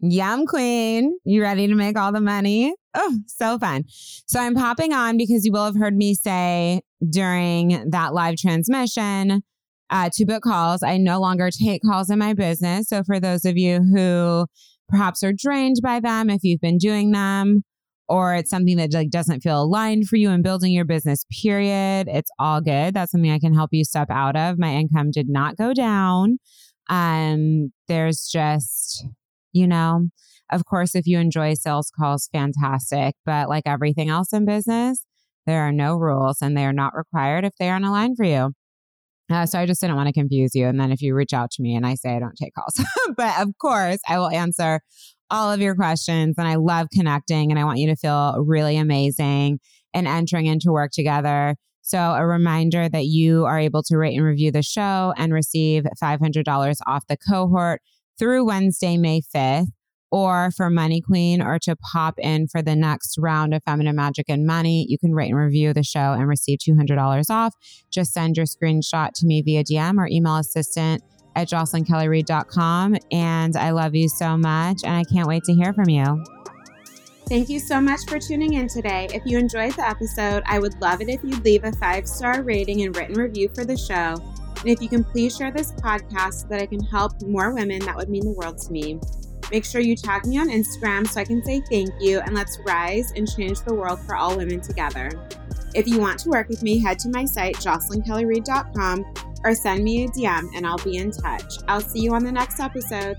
Yum Queen, you ready to make all the money? Oh, so fun. So I'm popping on because you will have heard me say during that live transmission uh, to book calls. I no longer take calls in my business. So for those of you who perhaps are drained by them, if you've been doing them, or it's something that like doesn't feel aligned for you in building your business, period, it's all good. That's something I can help you step out of. My income did not go down. Um, there's just you know, of course, if you enjoy sales calls, fantastic. But like everything else in business, there are no rules and they are not required if they aren't aligned for you. Uh, so I just didn't want to confuse you. And then if you reach out to me and I say I don't take calls, but of course I will answer all of your questions. And I love connecting and I want you to feel really amazing and entering into work together. So, a reminder that you are able to rate and review the show and receive $500 off the cohort through Wednesday, May 5th or for Money Queen or to pop in for the next round of Feminine Magic and Money, you can rate and review the show and receive $200 off. Just send your screenshot to me via DM or email assistant at jocelynkellyreid.com. And I love you so much and I can't wait to hear from you. Thank you so much for tuning in today. If you enjoyed the episode, I would love it if you'd leave a five star rating and written review for the show. And if you can please share this podcast so that I can help more women, that would mean the world to me. Make sure you tag me on Instagram so I can say thank you and let's rise and change the world for all women together. If you want to work with me, head to my site, jocelynkellyreid.com, or send me a DM and I'll be in touch. I'll see you on the next episode.